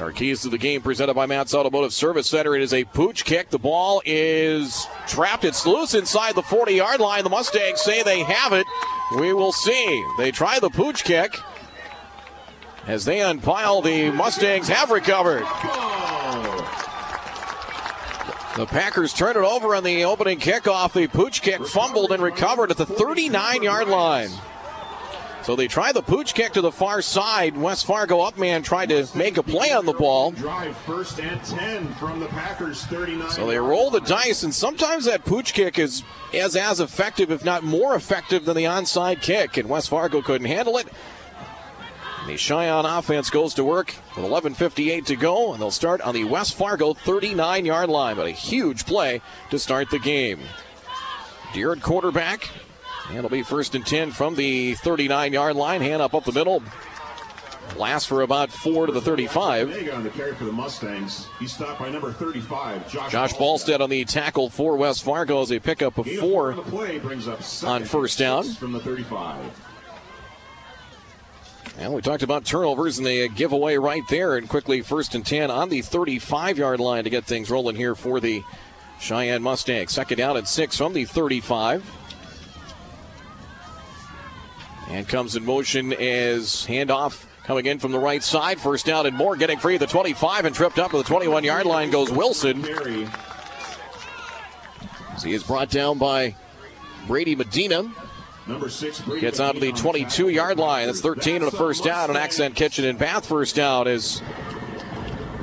Our keys to the game presented by Matt's Automotive Service Center. It is a pooch kick. The ball is trapped. It's loose inside the 40 yard line. The Mustangs say they have it. We will see. They try the pooch kick. As they unpile, the Mustangs have recovered. The Packers turn it over on the opening kickoff. The pooch kick fumbled and recovered at the 39 yard line. So they try the pooch kick to the far side. West Fargo up man tried to make a play on the ball. Drive first and 10 from the Packers 39. So they roll the dice, and sometimes that pooch kick is as as effective, if not more effective, than the onside kick. And West Fargo couldn't handle it. The Sheyenne offense goes to work with 11.58 to go, and they'll start on the West Fargo 39 yard line. But a huge play to start the game. Deer at quarterback. It'll be first and 10 from the 39 yard line. Hand up up the middle. Last for about four to the 35. On the carry for the Mustangs. He's stopped by number 35, Josh, Josh Ballstead on the tackle for West Fargo as a pickup of four on first down. From the 35. And we talked about turnovers and the giveaway right there. And quickly, first and 10 on the 35 yard line to get things rolling here for the Sheyenne Mustangs. Second down at six from the 35. And comes in motion as handoff coming in from the right side. First down and more, getting free the 25 and tripped up to the 21 yard line goes Wilson. As he is brought down by Brady Medina. Number six, Gets out to the 22 yard line. That's 13 and a first down. An accent kitchen and bath first down as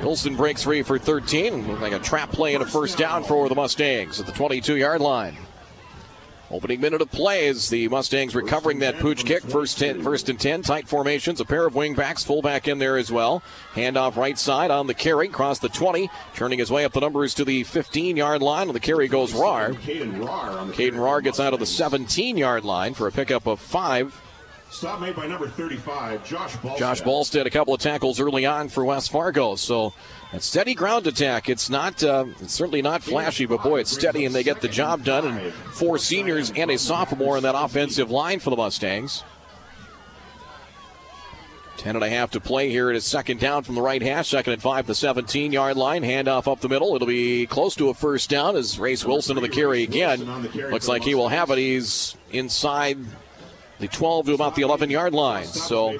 Wilson breaks free for 13. Like a trap play and a first down for the Mustangs at the 22 yard line. Opening minute of play as the Mustangs recovering that pooch kick. First, ten, first and 10, tight formations. A pair of wingbacks, fullback in there as well. Handoff right side on the carry, across the 20. Turning his way up the numbers to the 15 yard line. The carry goes Rar. Caden Rar gets out of the 17 yard line for a pickup of five. Stop made by number 35, Josh Ballstead. Josh Ballstead, a couple of tackles early on for West Fargo. So a steady ground attack. It's not, uh, it's certainly not flashy, but boy, it's steady, and they get the job done. And four seniors and a sophomore in that offensive line for the Mustangs. Ten and a half to play here. It is second down from the right hash. Second and five, the 17 yard line. Handoff up the middle. It'll be close to a first down as Race Wilson to the carry again. Looks like he will have it. He's inside the 12 to about the 11 yard line. So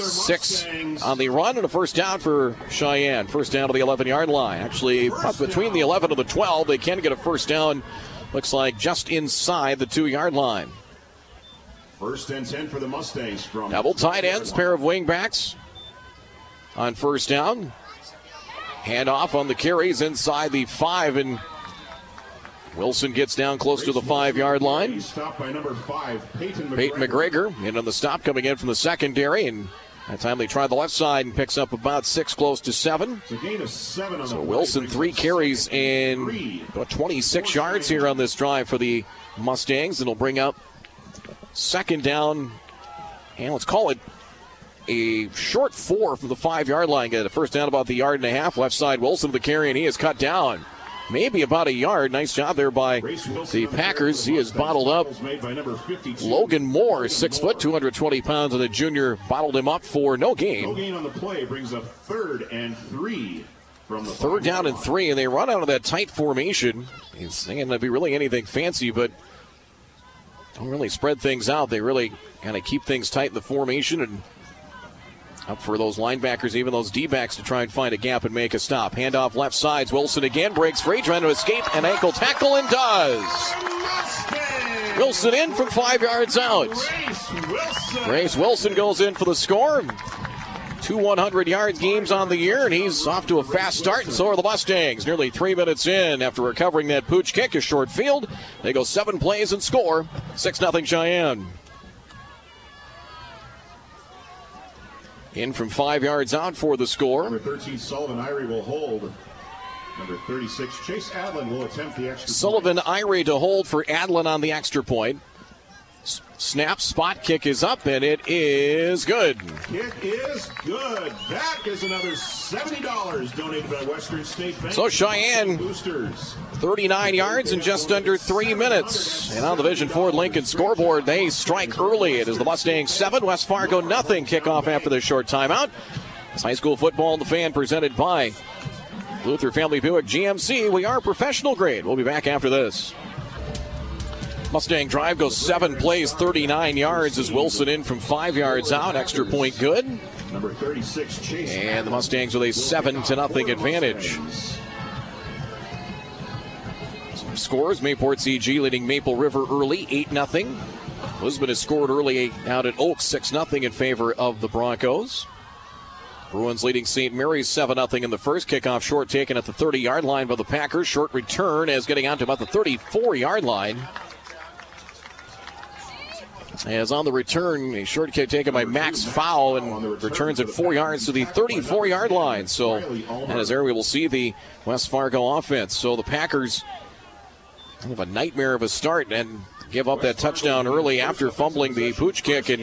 six on the run and a first down for Sheyenne. First down to the 11 yard line. Actually, between the 11 and the 12, they can get a first down. Looks like just inside the two yard line. First and 10 for the Mustangs from double tight ends, pair of wingbacks on first down. Handoff on the carries inside the five and Wilson gets down close to the five yard line. Stopped by number five, Peyton McGregor. Peyton McGregor in on the stop coming in from the secondary. And that time they try the left side and picks up about six, close to seven. seven so Wilson, three carries and about 26 yards here on this drive for the Mustangs. And it'll bring up second down. And let's call it a short four from the five yard line. Get a first down about the yard and a half. Left side, Wilson the carry, and he is cut down maybe about a yard. Nice job there by the Packers. He is bottled up. Logan Moore, six foot, 220 pounds, and the junior bottled him up for no gain. No gain on the play brings up third and three. From the third down and three, and they run out of that tight formation. It's not going to be really anything fancy, but don't really spread things out. They really kind of keep things tight in the formation and up for those linebackers, even those D backs, to try and find a gap and make a stop. Handoff left sides. Wilson again breaks free, trying to escape an ankle tackle and does. Wilson in from five yards out. Grace Wilson goes in for the score. Two 100 yards games on the year, and he's off to a fast start, and so are the Mustangs. Nearly three minutes in after recovering that pooch kick, a short field. They go seven plays and score. 6 0 Sheyenne. In from five yards out for the score. Number 13, Sullivan Irie will hold. Number 36, Chase Adlin will attempt the extra Sullivan point. Irie to hold for Adlin on the extra point. Snap spot kick is up and it is good. Kick is good. That is another $70 donated by Western State Bank. So Sheyenne boosters 39 yards in just under three minutes. And on the Vision Ford Lincoln scoreboard, they strike early. It is the Mustangs seven, West Fargo nothing. Kickoff after the short timeout. It's high school football, the fan presented by Luther Family Buick GMC. We are professional grade. We'll be back after this. Mustang drive goes seven plays, 39 yards as Wilson in from five yards out. Extra point good. Number 36, Chase. And the Mustangs with a seven to nothing advantage. Some scores: Mayport CG leading Maple River early, eight nothing. Lisbon has scored early out at Oakes, six nothing in favor of the Broncos. Bruins leading St. Mary's 7 0 in the first. Kickoff short taken at the 30 yard line by the Packers. Short return as getting out to about the 34 yard line. As on the return, a short kick taken by Max Fowl and returns at four yards to the 34 yard line. So, and as there we will see the West Fargo offense. So the Packers have a nightmare of a start and give up that touchdown early after fumbling the pooch kick. And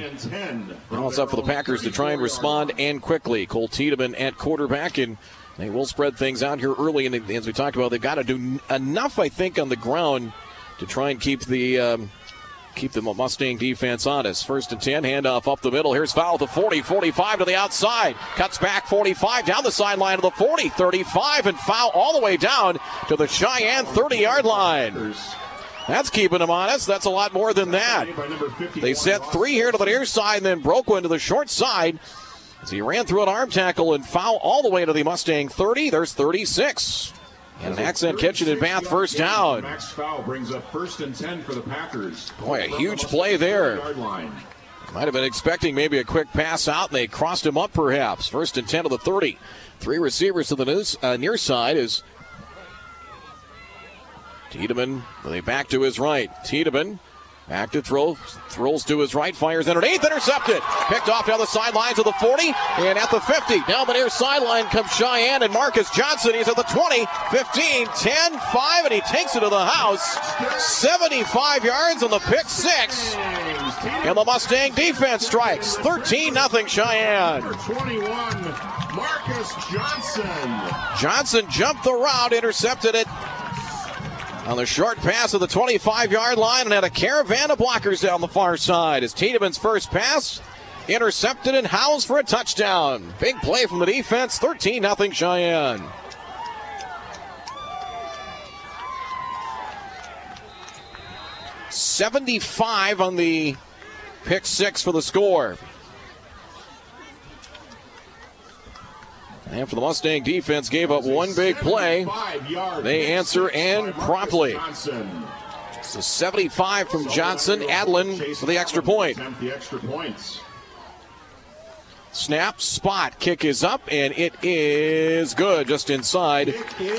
now it's up for the Packers to try and respond and quickly. Cole Tiedemann at quarterback, and they will spread things out here early. And as we talked about, they've got to do enough, I think, on the ground to try and keep the. Um, keep the Mustang defense honest. First and 10, handoff up the middle. Here's Fowl to 40, 45 to the outside. Cuts back 45 down the sideline to the 40, 35, and Fowl all the way down to the Sheyenne 30 yard line. That's keeping them honest. That's a lot more than that. They set three here to the near side and then broke one to the short side as he ran through an arm tackle and Fowl all the way to the Mustang 30. There's 36. And an accent kitchen and bath first down. Max Fowl brings up first and 10 for the Packers. Boy, a huge play there. Might have been expecting maybe a quick pass out, and they crossed him up perhaps. First and 10 to the 30. Three receivers to the news, uh, near side is Tiedemann a back to his right. Tiedemann to throw, throws to his right, fires underneath, intercepted. Picked off down the sidelines of the 40 and at the 50. Down the near sideline comes Sheyenne and Marcus Johnson. He's at the 20, 15, 10, 5, and he takes it to the house. 75 yards on the pick six. And the Mustang defense strikes 13 0 Sheyenne. 21, Marcus Johnson. Johnson jumped the route, intercepted it on the short pass of the 25 yard line and had a caravan of blockers down the far side. As Tiedemann's first pass intercepted and housed for a touchdown. Big play from the defense, 13 0 Sheyenne. Seventy-five on the pick six for the score. And for the Mustang defense, gave up one big play. They answer and promptly. A 75 from Johnson. Adlin for the extra point. Snap, spot, kick is up, and it is good just inside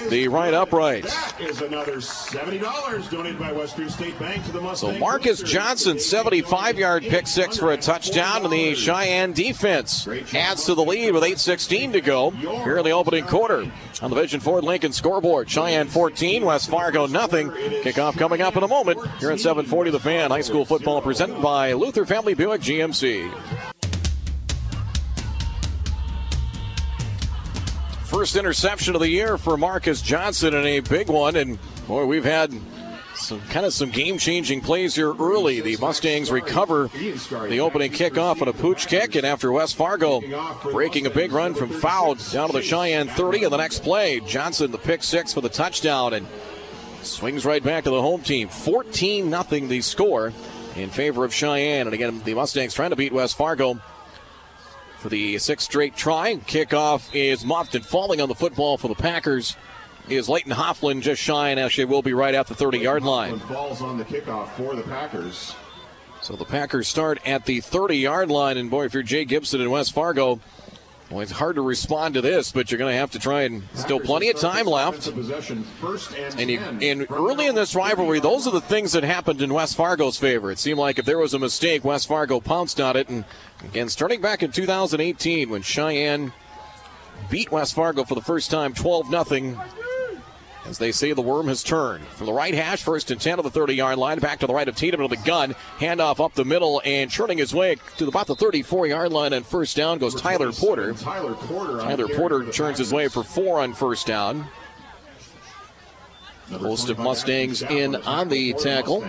the right upright. That is another $70 donated by Western State Bank to the Mustang. So Marcus Johnson, 75 yard pick six for a touchdown, and the Sheyenne defense adds to the lead with 8.16 to go here in the opening quarter. On the Vision Ford Lincoln scoreboard, Sheyenne 14, West Fargo nothing. Kickoff coming up in a moment here at 740 The Fan. High school football presented by Luther Family Buick GMC. First interception of the year for Marcus Johnson and a big one. And boy, we've had some kind of some game-changing plays here early. The Mustangs recover the opening kickoff on a pooch kick, and after West Fargo breaking a big run from Fowl down to the Sheyenne 30, and the next play, Johnson the pick six for the touchdown and swings right back to the home team. 14 nothing the score in favor of Sheyenne. And again, the Mustangs trying to beat West Fargo for the sixth straight try. Kickoff is muffed and falling on the football for the Packers is Leighton Hofflin just shy and actually will be right at the 30 yard line. Falls on the kickoff for the Packers. So the Packers start at the 30 yard line, and boy, if you're Jay Gibson in West Fargo, well, it's hard to respond to this, but you're going to have to try and still plenty of time left. And, you, and early in this rivalry, those are the things that happened in West Fargo's favor. It seemed like if there was a mistake, West Fargo pounced on it. And again, starting back in 2018 when Sheyenne beat West Fargo for the first time 12 0 as they say, the worm has turned. From the right hash, first and 10 of the 30 yard line. Back to the right of Tatum with the gun. Handoff up the middle and churning his way to about the 34 yard line. And first down goes Tyler Porter. Tyler Porter, Tyler Porter churns his way for four on first down. Host of Mustangs in on the tackle.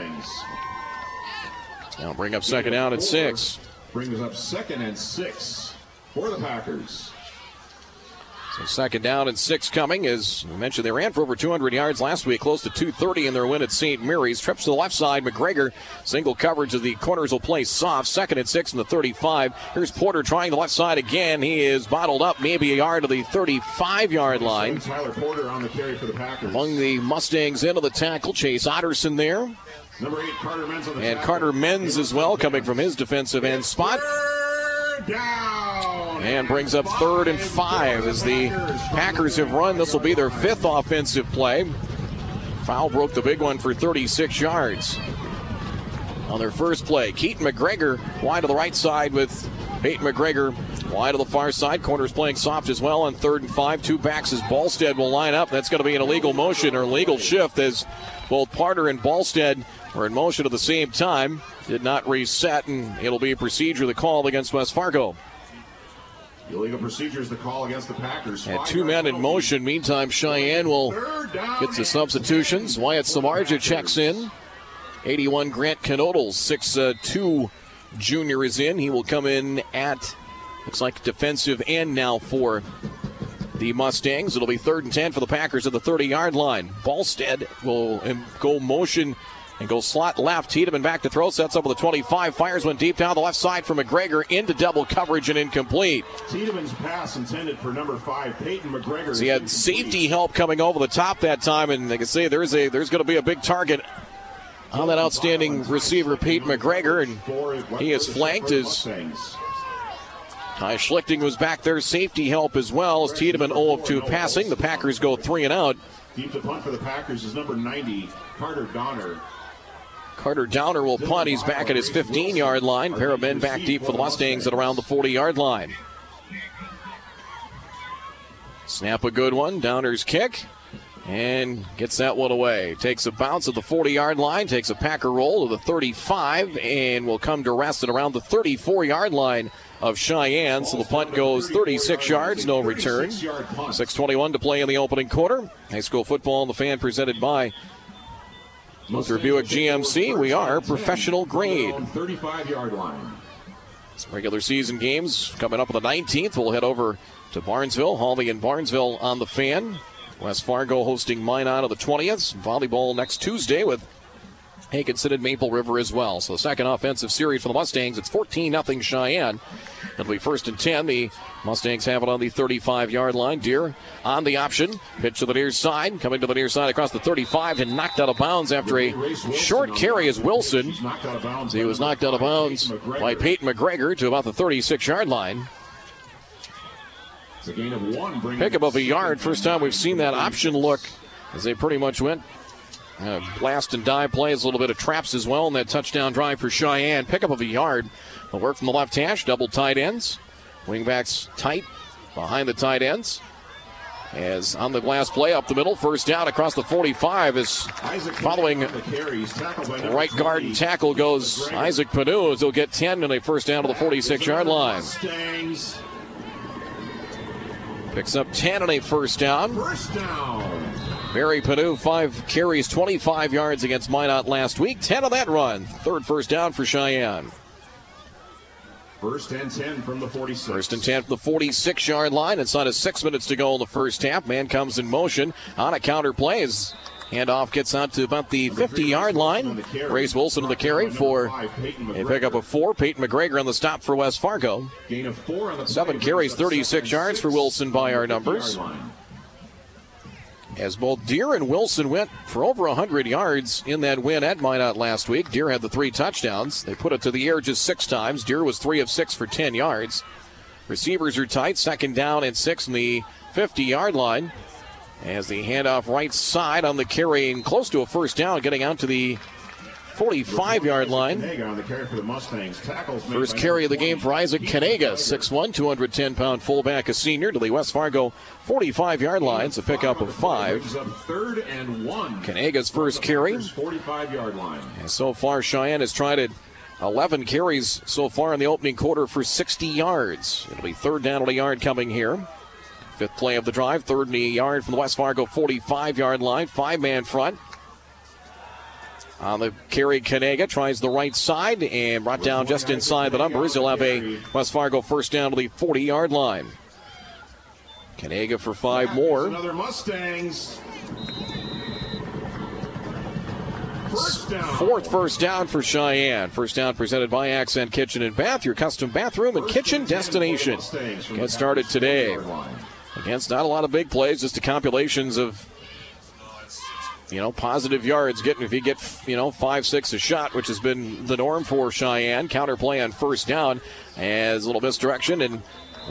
Now bring up second down at six. Brings up second and six for the Packers. So second down and six coming. As we mentioned, they ran for over 200 yards last week, close to 230 in their win at St. Mary's. Trips to the left side. McGregor, single coverage of the corners will play soft. Second and six in the 35. Here's Porter trying the left side again. He is bottled up, maybe a yard to the 35 yard line. Tyler Porter on the carry for the Packers. Among the Mustangs into the tackle, Chase Otterson there. Number eight, Carter Menz on the And. Carter Menz as well, coming from his defensive end spot. And brings up third and five as the Packers have run. This will be their fifth offensive play. Foul broke the big one for 36 yards. On their first play, Keaton McGregor wide to the right side with Peyton McGregor wide to the far side. Corners playing soft as well on third and five. Two backs as Ballstead will line up. That's going to be an illegal motion or legal shift as both Porter and Ballstead are in motion at the same time. Did not reset, and it'll be a procedure the call against West Fargo. Illegal procedures the call against the Packers. And two men in motion. Meantime, Sheyenne will get the substitutions. Wyatt Samarja checks in. 81 Grant Canodal, 6'2 uh, junior is in. He will come in at, looks like defensive end now for the Mustangs. It'll be third and 10 for the Packers at the 30 yard line. Ballstead will go motion and goes slot left. Tiedemann back to throw, sets up with the 25, fires one deep down the left side for McGregor into double coverage and incomplete. Tiedemann's pass intended for number five, Peyton McGregor. So he had safety help coming over the top that time, and they can say, there's a there's going to be a big target on that outstanding receiver, Pete McGregor, and he is flanked as Ty Schlichting was back there, safety help as well as Tiedemann 0 of 2 passing. The Packers go three and out. Deep to punt for the Packers is number 90, Carter Donner. Carter Downer will punt. He's back at his 15 yard line. Pair of men back deep for the Mustangs at around the 40 yard line. Snap a good one. Downer's kick. And gets that one away. Takes a bounce at the 40 yard line. Takes a Packer roll to the 35. And will come to rest at around the 34 yard line of Sheyenne. So the punt goes 36 yards, no return. 6.21 to play in the opening quarter. High school football on the fan presented by Luther Buick GMC. We are professional grade. 35 yard line. Some Regular season games coming up on the 19th. We'll head over to Barnesville. Hawley and Barnesville on the fan. West Fargo hosting Minot on the 20th. Volleyball next Tuesday with Hankinson and Maple River as well. So the second offensive series for the Mustangs. It's 14 0 Sheyenne. It'll be first and 10. The Mustangs have it on the 35 yard line. Deer on the option. Pitch to the near side. Coming to the near side across the 35 and knocked out of bounds after a short carry as Wilson. He was knocked out of bounds by Peyton McGregor to about the 36 yard line. Pick up of a yard. First time we've seen that option look as they pretty much went uh, blast and dive plays, a little bit of traps as well, and that touchdown drive for Sheyenne. Pickup of a yard. The work from the left hash, double tight ends. Wingbacks tight behind the tight ends. As on the last play up the middle, first down across the 45 is Isaac following the carry. He's tackled by number right guard and tackle goes Isaac Panu as he'll get 10 and a first down to the 46 yard line. Picks up 10 and a first down. First down. Barry Padu, five carries, 25 yards against Minot last week. 10 of that run. Third first down for Sheyenne. First and 10 from the 46. First and 10 from the 46 yard line. Inside of six minutes to go in the first half. Man comes in motion on a counter play. Handoff gets out to about the 50 yard line. Grace Wilson to the carry for a pickup of four. Peyton McGregor on the stop for West Fargo. Gain of four on the Seven carries, brings up 36 second and yards for Wilson by our numbers. 50-yard line. As both Deer and Wilson went for over 100 yards in that win at Minot last week. Deer had the three touchdowns. They put it to the air just six times. Deer was three of six for 10 yards. Receivers are tight. Second down and six in the 50 yard line. As the handoff right side on the carry and close to a first down, getting out to the 45 yard line. Kanega on the carry for the Mustangs. Tackles made First carry of the game for Isaac Kanega, 6'1, 210 pound fullback, a senior to the West Fargo 45 yard line. It's a pickup of five. Brings third and one. Kanega's first carry. 45 yard line. And so far, Sheyenne has tried it 11 carries so far in the opening quarter for 60 yards. It'll be third down and a yard coming here. Fifth play of the drive, third and a yard from the West Fargo 45 yard line. Five man front. On the carry, Kanega tries the right side and brought down just inside the numbers. He'll have a West Fargo first down to the 40 yard line. Kaniga for five more. Another Mustangs. First. Fourth first down for Sheyenne. First down presented by Accent Kitchen and Bath, your custom bathroom and kitchen destination. Get started today. Against not a lot of big plays, just the compilations of you know, positive yards. Getting if you get you know five six a shot, which has been the norm for Sheyenne. Counterplay on first down as a little misdirection and.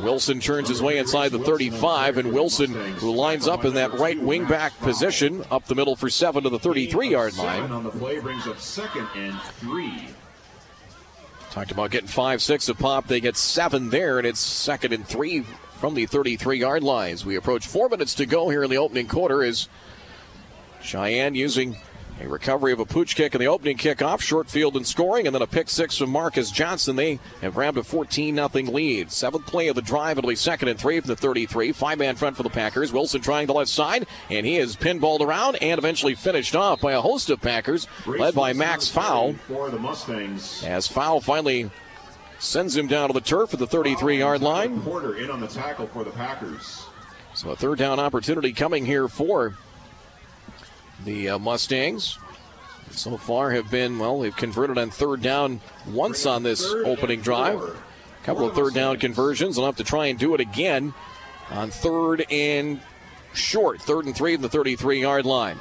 Wilson turns his way inside the 35, and Wilson, who lines up in that right wing back position, up the middle for seven to the 33 yard line. on the play brings up second and three. Talked about getting five, six a pop. They get seven there, and it's second and three from the 33 yard lines. We approach four minutes to go here in the opening quarter as Sheyenne using a recovery of a pooch kick in the opening kickoff, short field and scoring, and then a pick six from Marcus Johnson. They have grabbed a 14 0 lead. Seventh play of the drive. It'll be second and three from the 33. Five man front for the Packers. Wilson trying the left side, and he is pinballed around and eventually finished off by a host of Packers, led by Max Fowl. For the Mustangs. As Fowl finally sends him down to the turf at the 33 yard line. Porter in on the tackle for the Packers. So a third down opportunity coming here for the uh, Mustangs. So far have been, well, they've converted on third down once on this opening drive. A couple of third down conversions. They'll have to try and do it again on third and short. Third and three in the 33 yard line.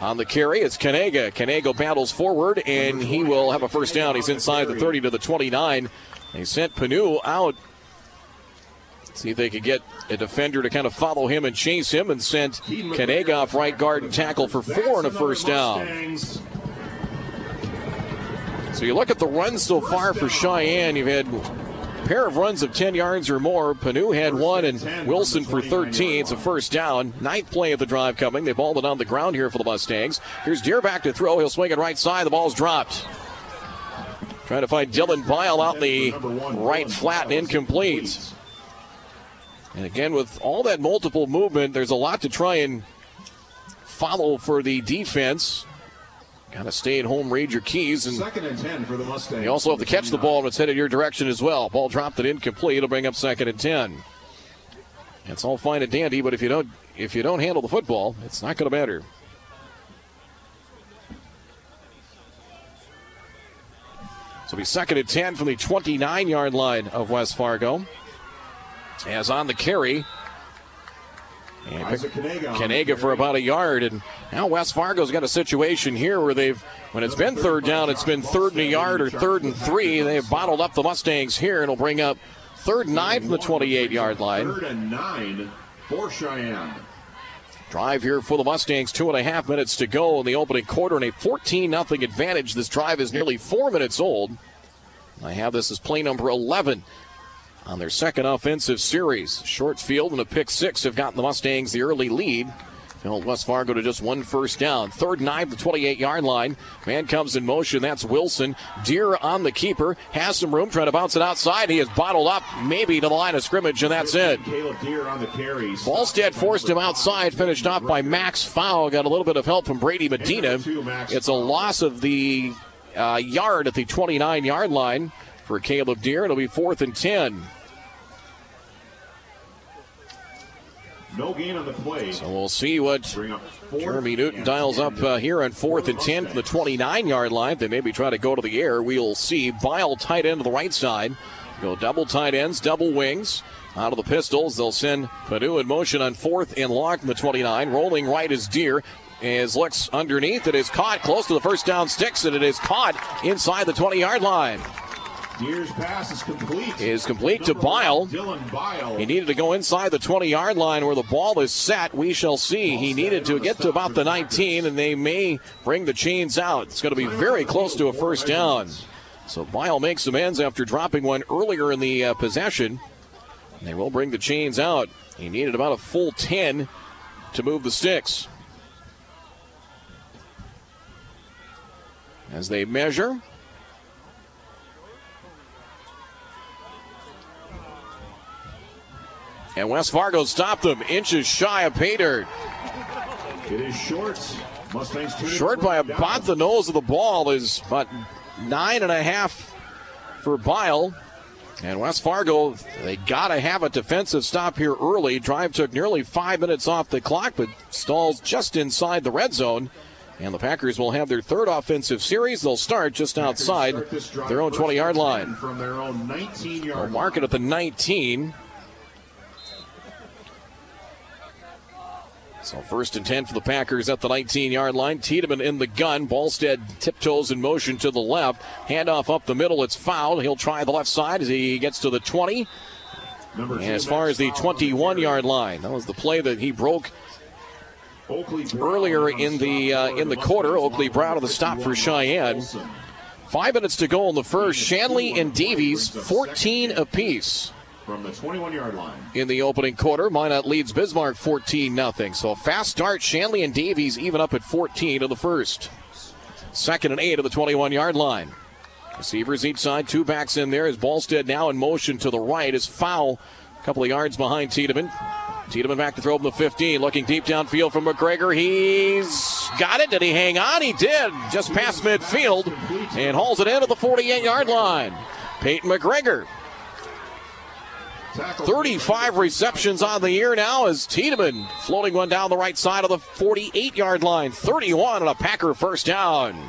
On the carry, it's Kanega. Kanega battles forward, and he will have a first down. He's inside the 30 to the 29. They sent Panu out See if they could get a defender to kind of follow him and chase him and send Kanega off right guard and tackle for four and a first down. So you look at the runs so far for Sheyenne. You've had a pair of runs of 10 yards or more. Panu had one and Wilson for 13. It's a first down. Ninth play of the drive coming. They've all been on the ground here for the Mustangs. Here's Deer back to throw. He'll swing it right side. The ball's dropped. Trying to find Dylan Bile out the right flat and incomplete. And again, with all that multiple movement, there's a lot to try and follow for the defense. Got to stay at home, read your keys, and second and ten for the Mustangs. You also have to catch the ball when it's headed your direction as well. Ball dropped it incomplete. It'll bring up second and ten. It's all fine and dandy, but if you don't if you don't handle the football, it's not going to matter. So it'll be second and ten from the 29 yard line of West Fargo. As on the carry, and Kanega for about a yard. And now West Fargo's got a situation here where they've, when it's been third down, it's been third and a yard or third and three. They've bottled up the Mustangs here, and it'll bring up third and nine from the 28 yard line. Third and nine for Sheyenne. Drive here for the Mustangs, two and a half minutes to go in the opening quarter, and a 14 0 advantage. This drive is nearly four minutes old. I have this as play number 11 on their second offensive series. Short field and a pick six have gotten the Mustangs the early lead. Held West Fargo to just one first down. Third and nine, the 28 yard line. Man comes in motion. That's Wilson. Deer on the keeper. Has some room. Trying to bounce it outside. He is bottled up, maybe to the line of scrimmage, and that's it. Caleb Deer on the carries. Ballstead forced him outside. Finished off by Max Fowl. Got a little bit of help from Brady Medina. It's a loss of the uh, yard at the 29 yard line for Caleb Deer. It'll be fourth and 10. No gain on the play. So we'll see what Jeremy Newton dials up uh, here on fourth and 10 from the 29 yard line. They maybe try to go to the air. We'll see. Bile tight end to the right side. Go double tight ends, double wings. Out of the pistols, they'll send Padu in motion on fourth and long from the 29. Rolling right is Deer. As looks underneath, it is caught close to the first down sticks, and it is caught inside the 20 yard line. Deer's pass is complete. Is complete to Bile. Dylan Bile. He needed to go inside the 20 yard line where the ball is set. We shall see. He needed to get to about the 19, and they may bring the chains out. It's going to be very close to a first down. So Bile makes amends after dropping one earlier in the uh, possession. They will bring the chains out. He needed about a full 10 to move the sticks. As they measure, And West Fargo stopped them inches shy of pay dirt. It is short. Mustangs short by about the nose of the ball is about nine and a half for Bile. And West Fargo, they got to have a defensive stop here early. Drive took nearly five minutes off the clock, but stalls just inside the red zone. And the Packers will have their third offensive series. They'll start just outside their own 20 yard line. From their own 19 yard They'll mark it at the 19. So first and 10 for the Packers at the 19 yard line. Tiedemann in the gun. Ballstead tiptoes in motion to the left. Handoff up the middle. It's fouled. He'll try the left side as he gets to the 20. Number And as far as the 21 yard line, that was the play that he broke Oakley earlier in the uh, in the the quarter. Oakley Brown on the stop for Sheyenne. Five minutes to go in the first. Shanley and Davies, 14 apiece. From the 21 yard line. in the opening quarter. Minot leads Bismarck 14 0. So a fast start. Shanley and Davies even up at 14 in the first. Second and eight of the 21 yard line. Receivers each side, two backs in there. As Ballstead now in motion to the right is Fowl. A couple of yards behind Tiedemann. Tiedemann back to throw from the 15, looking deep downfield from McGregor. He's got it. Did he hang on? He did. Just past midfield and hauls it in at the 48 yard line. Peyton McGregor 35 receptions on the year now as Tiedemann floating one down the right side of the 48 yard line. 31 and a Packer first down.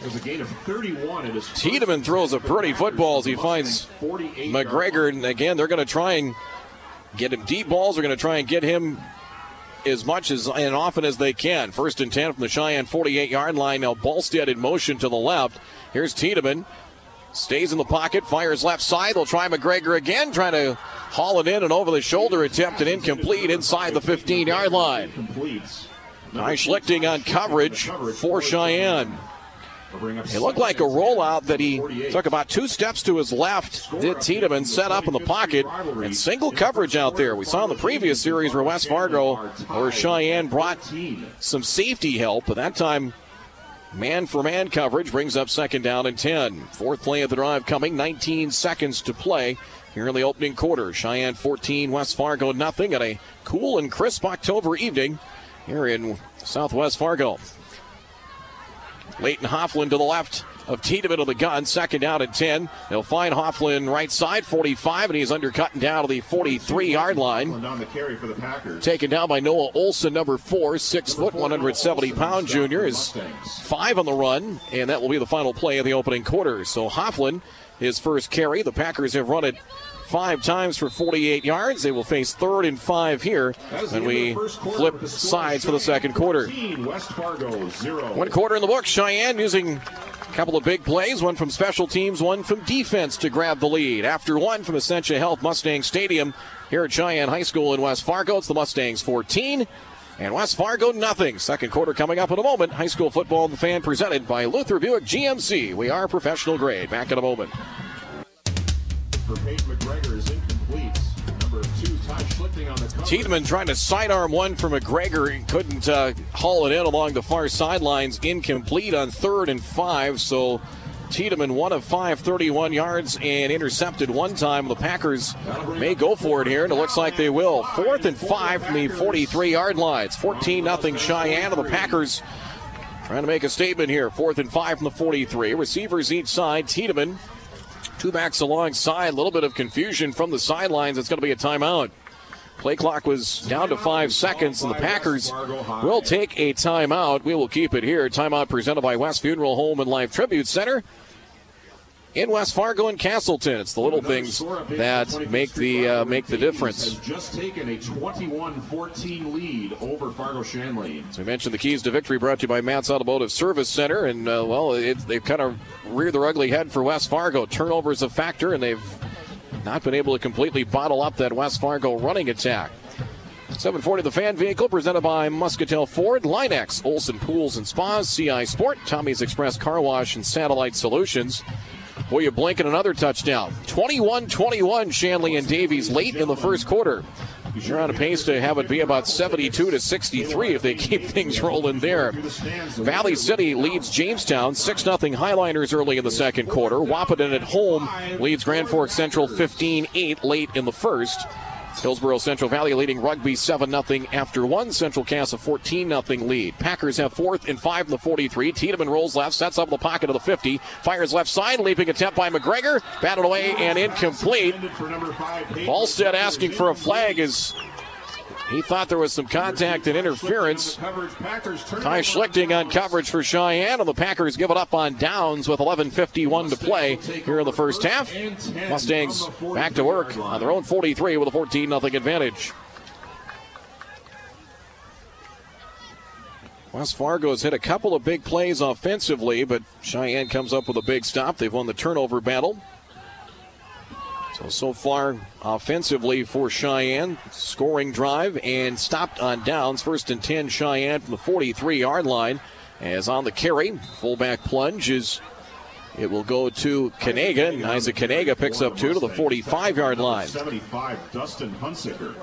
There's a gain of 31 at his Tiedemann throws a pretty football as he finds McGregor. And again, they're going to try and get him deep balls. They're going to try and get him as much as and often as they can. First and 10 from the Sheyenne 48 yard line. Now Ballstead in motion to the left. Here's Tiedemann. Stays in the pocket, fires left side. They'll try McGregor again, trying to haul it in and over the shoulder attempt and incomplete inside the 15 yard line. Nice Schlichting on coverage for Sheyenne. It looked like a rollout that he took about two steps to his left. Did Tiedemann set up in the pocket and single coverage out there. We saw in the previous series where West Fargo or Sheyenne brought some safety help, but that time man for man coverage brings up second down and 10. Fourth play of the drive coming, 19 seconds to play here in the opening quarter. Sheyenne 14, West Fargo nothing at a cool and crisp October evening here in Southwest Fargo. Leighton Hofflin to the left of Tiedemann of the gun. Second down and 10. They'll find Hofflin right side, 45, and he's undercut and down to the 43 yard line. Down the carry for the Packers. Taken down by Noah Olson, number four, six foot, 170 pound junior, is five on the run, and that will be the final play of the opening quarter. So Hofflin, his first carry. The Packers have run it five times for 48 yards. They will face third and five here That is the when we the first quarter flip with the score sides for the second quarter. West Fargo 0. One quarter in the book. Sheyenne using couple of big plays, one from special teams, one from defense to grab the lead. After one from Essentia Health Mustang Stadium here at Sheyenne High School in West Fargo, it's the Mustangs 14 and West Fargo nothing. Second quarter coming up in a moment. High school football the fan presented by Luther Buick GMC. We are professional grade. Back in a moment. For Peyton McGregor is incomplete. Tiedemann trying to sidearm one for McGregor. He couldn't uh, haul it in along the far sidelines. Incomplete on third and five. So Tiedemann, one of five, 31 yards and intercepted one time. The Packers may go for it here, and it looks like they will. Fourth and five from the 43 yard line. It's 14 0 Sheyenne, of the Packers trying to make a statement here. Fourth and five from the 43. Receivers each side. Tiedemann, two backs alongside. A little bit of confusion from the sidelines. It's going to be a timeout. Play clock was down to five seconds, and the Packers will take a timeout. We will keep it here. Timeout presented by West Funeral Home and Life Tribute Center in West Fargo and Castleton. It's the little things that make the uh, make the difference. Just taken a 21-14 lead over Fargo Shanley. As we mentioned, the keys to victory brought to you by Matt's Automotive Service Center, and uh, well, it, they've kind of reared their ugly head for West Fargo. Turnovers is a factor, and they've not been able to completely bottle up that West Fargo running attack. 740 the fan vehicle presented by Muscatel Ford, Linex, Olson Pools and Spas, CI Sport, Tommy's Express Car Wash, and Satellite Solutions. Boy, you blink and another touchdown. 21 21 Shanley and Davies late in the first quarter. They're on a pace to have it be about 72 to 63 if they keep things rolling there. Valley City leads Jamestown 6 0 Highliners early in the second quarter. Wahpeton at home leads Grand Forks Central 15 8 late in the first. Hillsboro Central Valley leading Rugby 7 0 after one. Central Cass a 14 0 lead. Packers have fourth and five in the 43. Tiedemann rolls left, sets up the pocket of the 50. Fires left side, leaping attempt by McGregor. Batted away and incomplete. Ballstead asking for a flag as he thought there was some contact and interference. Ty Schlichting on coverage for Sheyenne, and the Packers give it up on downs with 11.51 to play here in the first half. Mustangs back to work on their own 43 with a 14 0 advantage. West Fargo has hit a couple of big plays offensively, but Cheyenne comes up with a big stop. They've won the turnover battle. So, so far, offensively for Sheyenne, scoring drive and stopped on downs. First and 10, Sheyenne from the 43 yard line. As on the carry, fullback plunge is. It will go to Kanaga, and Isaac Kanaga picks up two to the 45 yard line. 75, Dustin Hunsicker.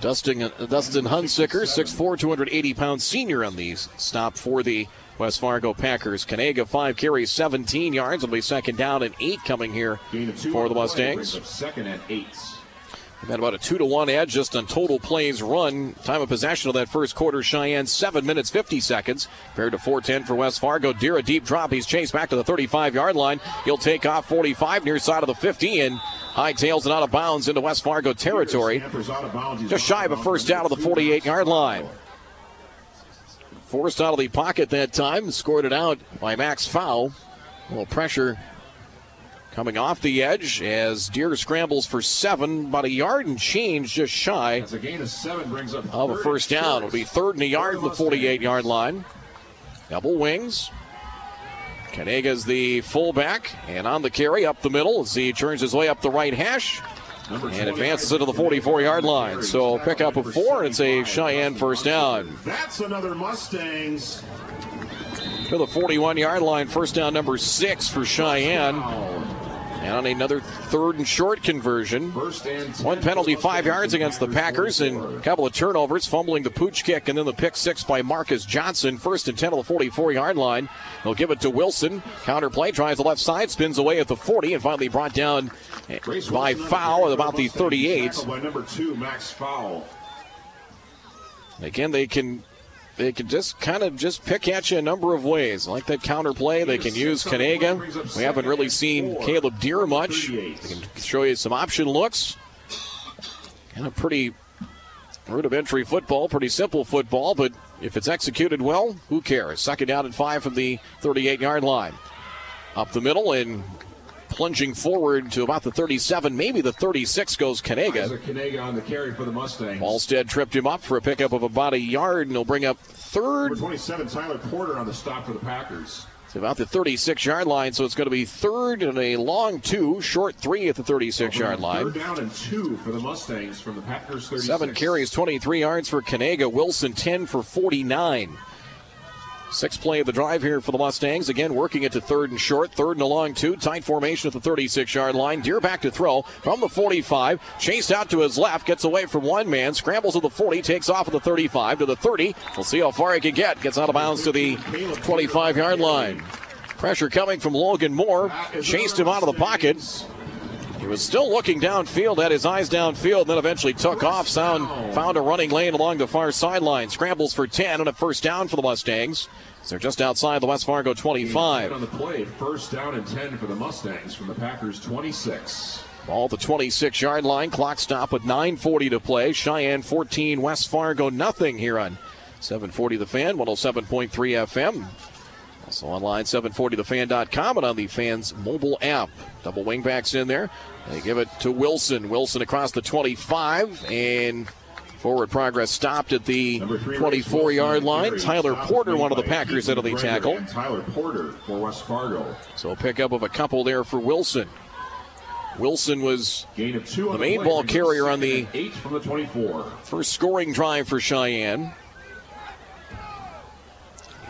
Dustin, Dustin Hunsicker, 6'4, 280 pound senior on these stop for the West Fargo Packers. Kanaga, five carries, 17 yards. It'll be second down and eight coming here for the Mustangs. Second and eight. About a two to one edge just on total plays run. Time of possession of that first quarter, Sheyenne, seven minutes, 50 seconds, compared to 410 for West Fargo. Deer, a deep drop. He's chased back to the 35 yard line. He'll take off 45 near side of the 50 and hightails it out of bounds into West Fargo territory. Just shy of a first down of the 48 yard line. Forced out of the pocket that time, scored it out by Max Fowl. A little pressure coming off the edge as Deer scrambles for seven, about a yard and change just shy a gain of seven brings up of a first down. It'll be third and a yard from the 48 yard line. Double wings. Kanaga's the fullback, and on the carry up the middle as he turns his way up the right hash and advances it to the 44 yard line. So pick up a four, and it's a Sheyenne first down. That's another Mustangs. To the 41 yard line, first down number six for Sheyenne. And on another third and short conversion. First and 10 One penalty, five yards against the Packers, and a couple of turnovers, fumbling the pooch kick, and then the pick six by Marcus Johnson. First and 10 on the 44 yard line. They'll give it to Wilson. Counter play, tries the left side, spins away at the 40, and finally brought down by Fowl at about the Mustangs, 38. tackled By number two, Max Fowl. Again, they can they can just kind of just pick at you a number of ways. Like that counter play, they can use Kanaga. We haven't really seen Caleb Deer much. They can show you some option looks. And a pretty rudimentary football, pretty simple football, but if it's executed well, who cares? Second down and five from the 38 yard line. Up the middle and plunging forward to about the 37, maybe the 36 goes Kanaga. Isaac Kanaga on the carry for the Mustangs. Ballstead tripped him up for a pickup of about a yard, and he'll bring up Number third 27, Tyler Porter on the stop for the Packers. to about the 36 yard line. So it's going to be third and a long two, short three at the 36 yard line. Third down and two for the Mustangs from the Packers 36. Seven carries, 23 yards for Kanaga. Wilson 10 for 49. Six play of the drive here for the Mustangs. Again, working it to third and short. Third and a long two. Tight formation at the 36 yard line. Deer back to throw from the 45. Chased out to his left. Gets away from one man. Scrambles to the 40. Takes off at the 35 to the 30. We'll see how far he can get. Gets out of bounds to the 25 yard line. Pressure coming from Logan Moore. Chased him out of the pocket. He was still looking downfield, had his eyes downfield, then eventually took off. Sound found a running lane along the far sideline. Scrambles for 10 and a first down for the Mustangs. They're just outside the West Fargo 25. On 25. the play, first down and 10 for the Mustangs from the Packers 26. Ball the 26 yard line. Clock stop with 9.40 to play. Sheyenne 14, West Fargo nothing here on 740 The Fan, 107.3 FM. Also online, 740thefan.com and on the fans mobile app. Double wingbacks in there. They give it to Wilson. Wilson across the 25 and forward progress stopped at the 24 yard line. Tyler Porter, one of the Packers, out of the tackle. Tyler Porter for West Fargo. So a pickup of a couple there for Wilson. Wilson was Gain of two on The main ball carrier on the- the 24. First scoring drive for Sheyenne.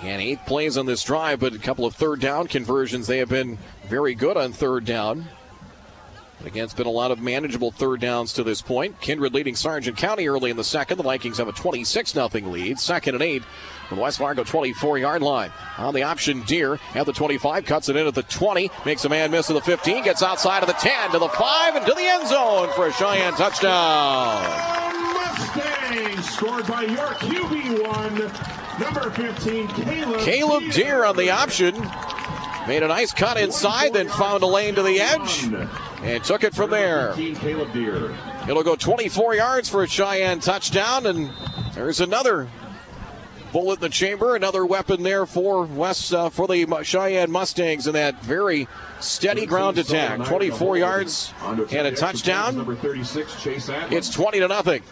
And eight plays on this drive, but a couple of third down conversions. They have been very good on third down. Again, it's been a lot of manageable third downs to this point. Kindred leading Sargent County early in the second. The Vikings have a 26 0 lead. Second and eight from the West Fargo 24 yard line. On the option, Deer at the 25, cuts it in at the 20, makes a man miss at the 15, gets outside of the 10 to the 5 and to the end zone for a Sheyenne touchdown. Mustangs scored by your QB1, number 15, Caleb. Caleb Deer on the option. Made a nice cut inside, then found a lane to the edge and took it from there. It'll go 24 yards for a Sheyenne touchdown, and there's another bullet in the chamber, another weapon there for West uh, for the Sheyenne Mustangs in that very steady ground attack. 24 yards and a touchdown. Number 36, Chase Adlin. It's 20 to nothing.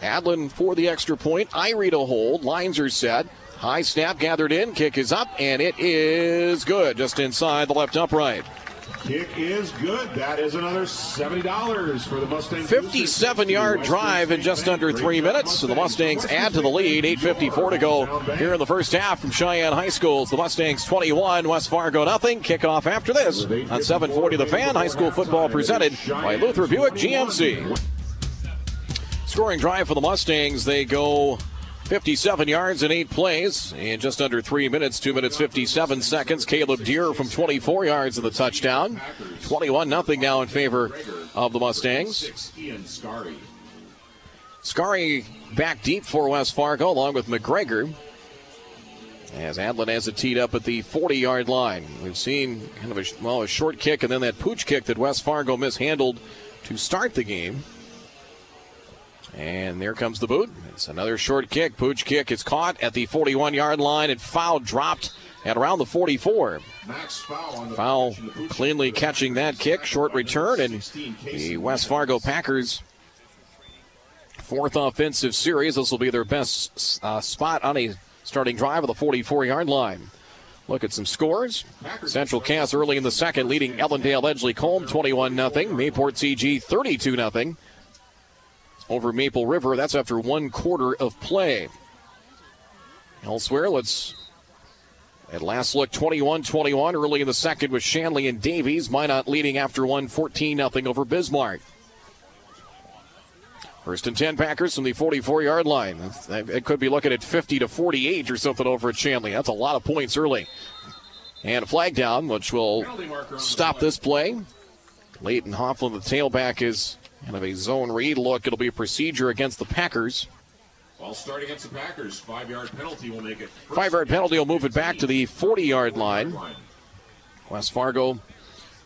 Adlin for the extra point. Irie to hold. Lines are set. High snap gathered in. Kick is up, and it is good just inside the left upright. Kick is good. That is another $70 for the Mustangs. 57 yard drive in just under three minutes. So the Mustangs add to the lead. 8.54 to go here in the first half from Sheyenne High Schools. The Mustangs 21, West Fargo nothing. Kickoff after this on 740 The Fan. High school football presented by Luther Buick GMC. Scoring drive for the Mustangs. They go 57 yards in eight plays in just under three minutes, two minutes 57 seconds. Caleb Deer from 24 yards of the touchdown. 21 nothing now in favor of the Mustangs. Scary back deep for West Fargo along with McGregor. As Adlin has it teed up at the 40 yard line. We've seen kind of a, well, a short kick and then that pooch kick that West Fargo mishandled to start the game. And there comes the boot. It's another short kick. Pooch kick is caught at the 41 yard line and Fowl dropped at around the 44. Fowl cleanly catching that kick. Short return. And the West Fargo Packers, fourth offensive series. This will be their best uh, spot on a starting drive of the 44 yard line. Look at some scores. Central Cass early in the second, leading Ellendale Edgeley Kulm 21 0. Mayport CG 32 0 over Maple River. That's after one quarter of play. Elsewhere, let's at last look 21 21 early in the second with Shanley and Davies. Minot leading after one 14 0 over Bismarck. First and 10 Packers from the 44 yard line. It could be looking at 50 to 48 or something over at Shanley. That's a lot of points early. And a flag down, which will stop this play. Leighton Hoffman, the tailback, is kind of a zone read look. It'll be a procedure against the Packers. Start against the Packers. Five yard penalty will make it. Five yard penalty will move it back to the 40 yard line. West Fargo,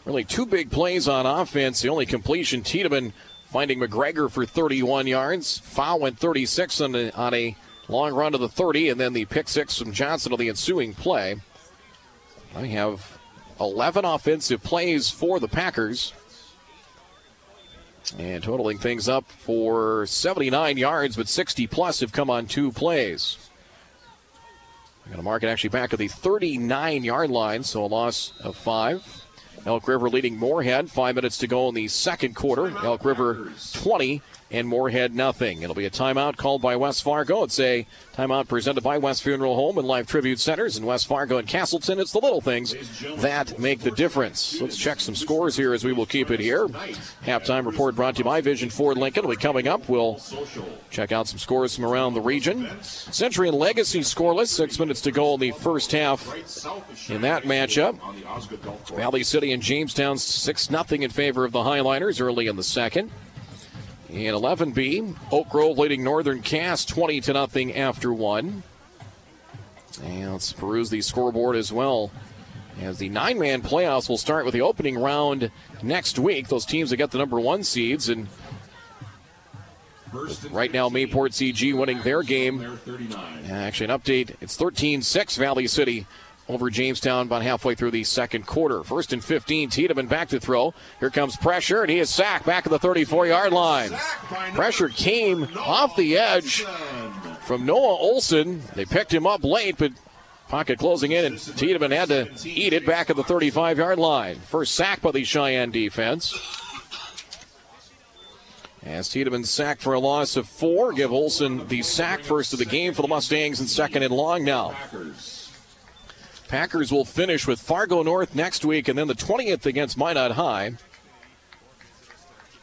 really two big plays on offense. The only completion, Tiedemann finding McGregor for 31 yards. Fowl went 36 on a, on a long run to the 30, and then the pick six from Johnson on the ensuing play. I have 11 offensive plays for the Packers. And totaling things up for 79 yards, but 60 plus have come on two plays. I'm going to mark it actually back at the 39 yard line, so a loss of five. Elk River leading Moorhead. Five minutes to go in the second quarter. Elk River 20 and Moorhead nothing. It'll be a timeout called by West Fargo. It's a timeout presented by West Funeral Home and Life Tribute Centers in West Fargo and Castleton. It's the little things that make the difference. Let's check some scores here as we will keep it here. Halftime report brought to you by Vision Ford Lincoln. Will be coming up. We'll check out some scores from around the region. Century and Legacy scoreless. Six minutes to go in the first half in that matchup. Valley City and Jamestown 6 0 in favor of the Highliners early in the second. In 11B, Oak Grove leading Northern Cass 20 to nothing after one. And let's peruse the scoreboard as well. As the nine man playoffs will start with the opening round next week. Those teams that get the number one seeds. And right now, Mayport CG winning their game. Actually, an update it's 13 6 Valley City over Jamestown about halfway through the second quarter. First and 15, Tiedemann back to throw. Here comes pressure, and he is sacked back at the 34 yard line. Pressure came off the edge from Noah Olson. They picked him up late, but pocket closing in, and Tiedemann had to eat it back at the 35 yard line. First sack by the Sheyenne defense. As Tiedemann sacked for a loss of four, give Olson the sack first of the game for the Mustangs and second and long now. Packers will finish with Fargo North next week and then the 20th against Minot High.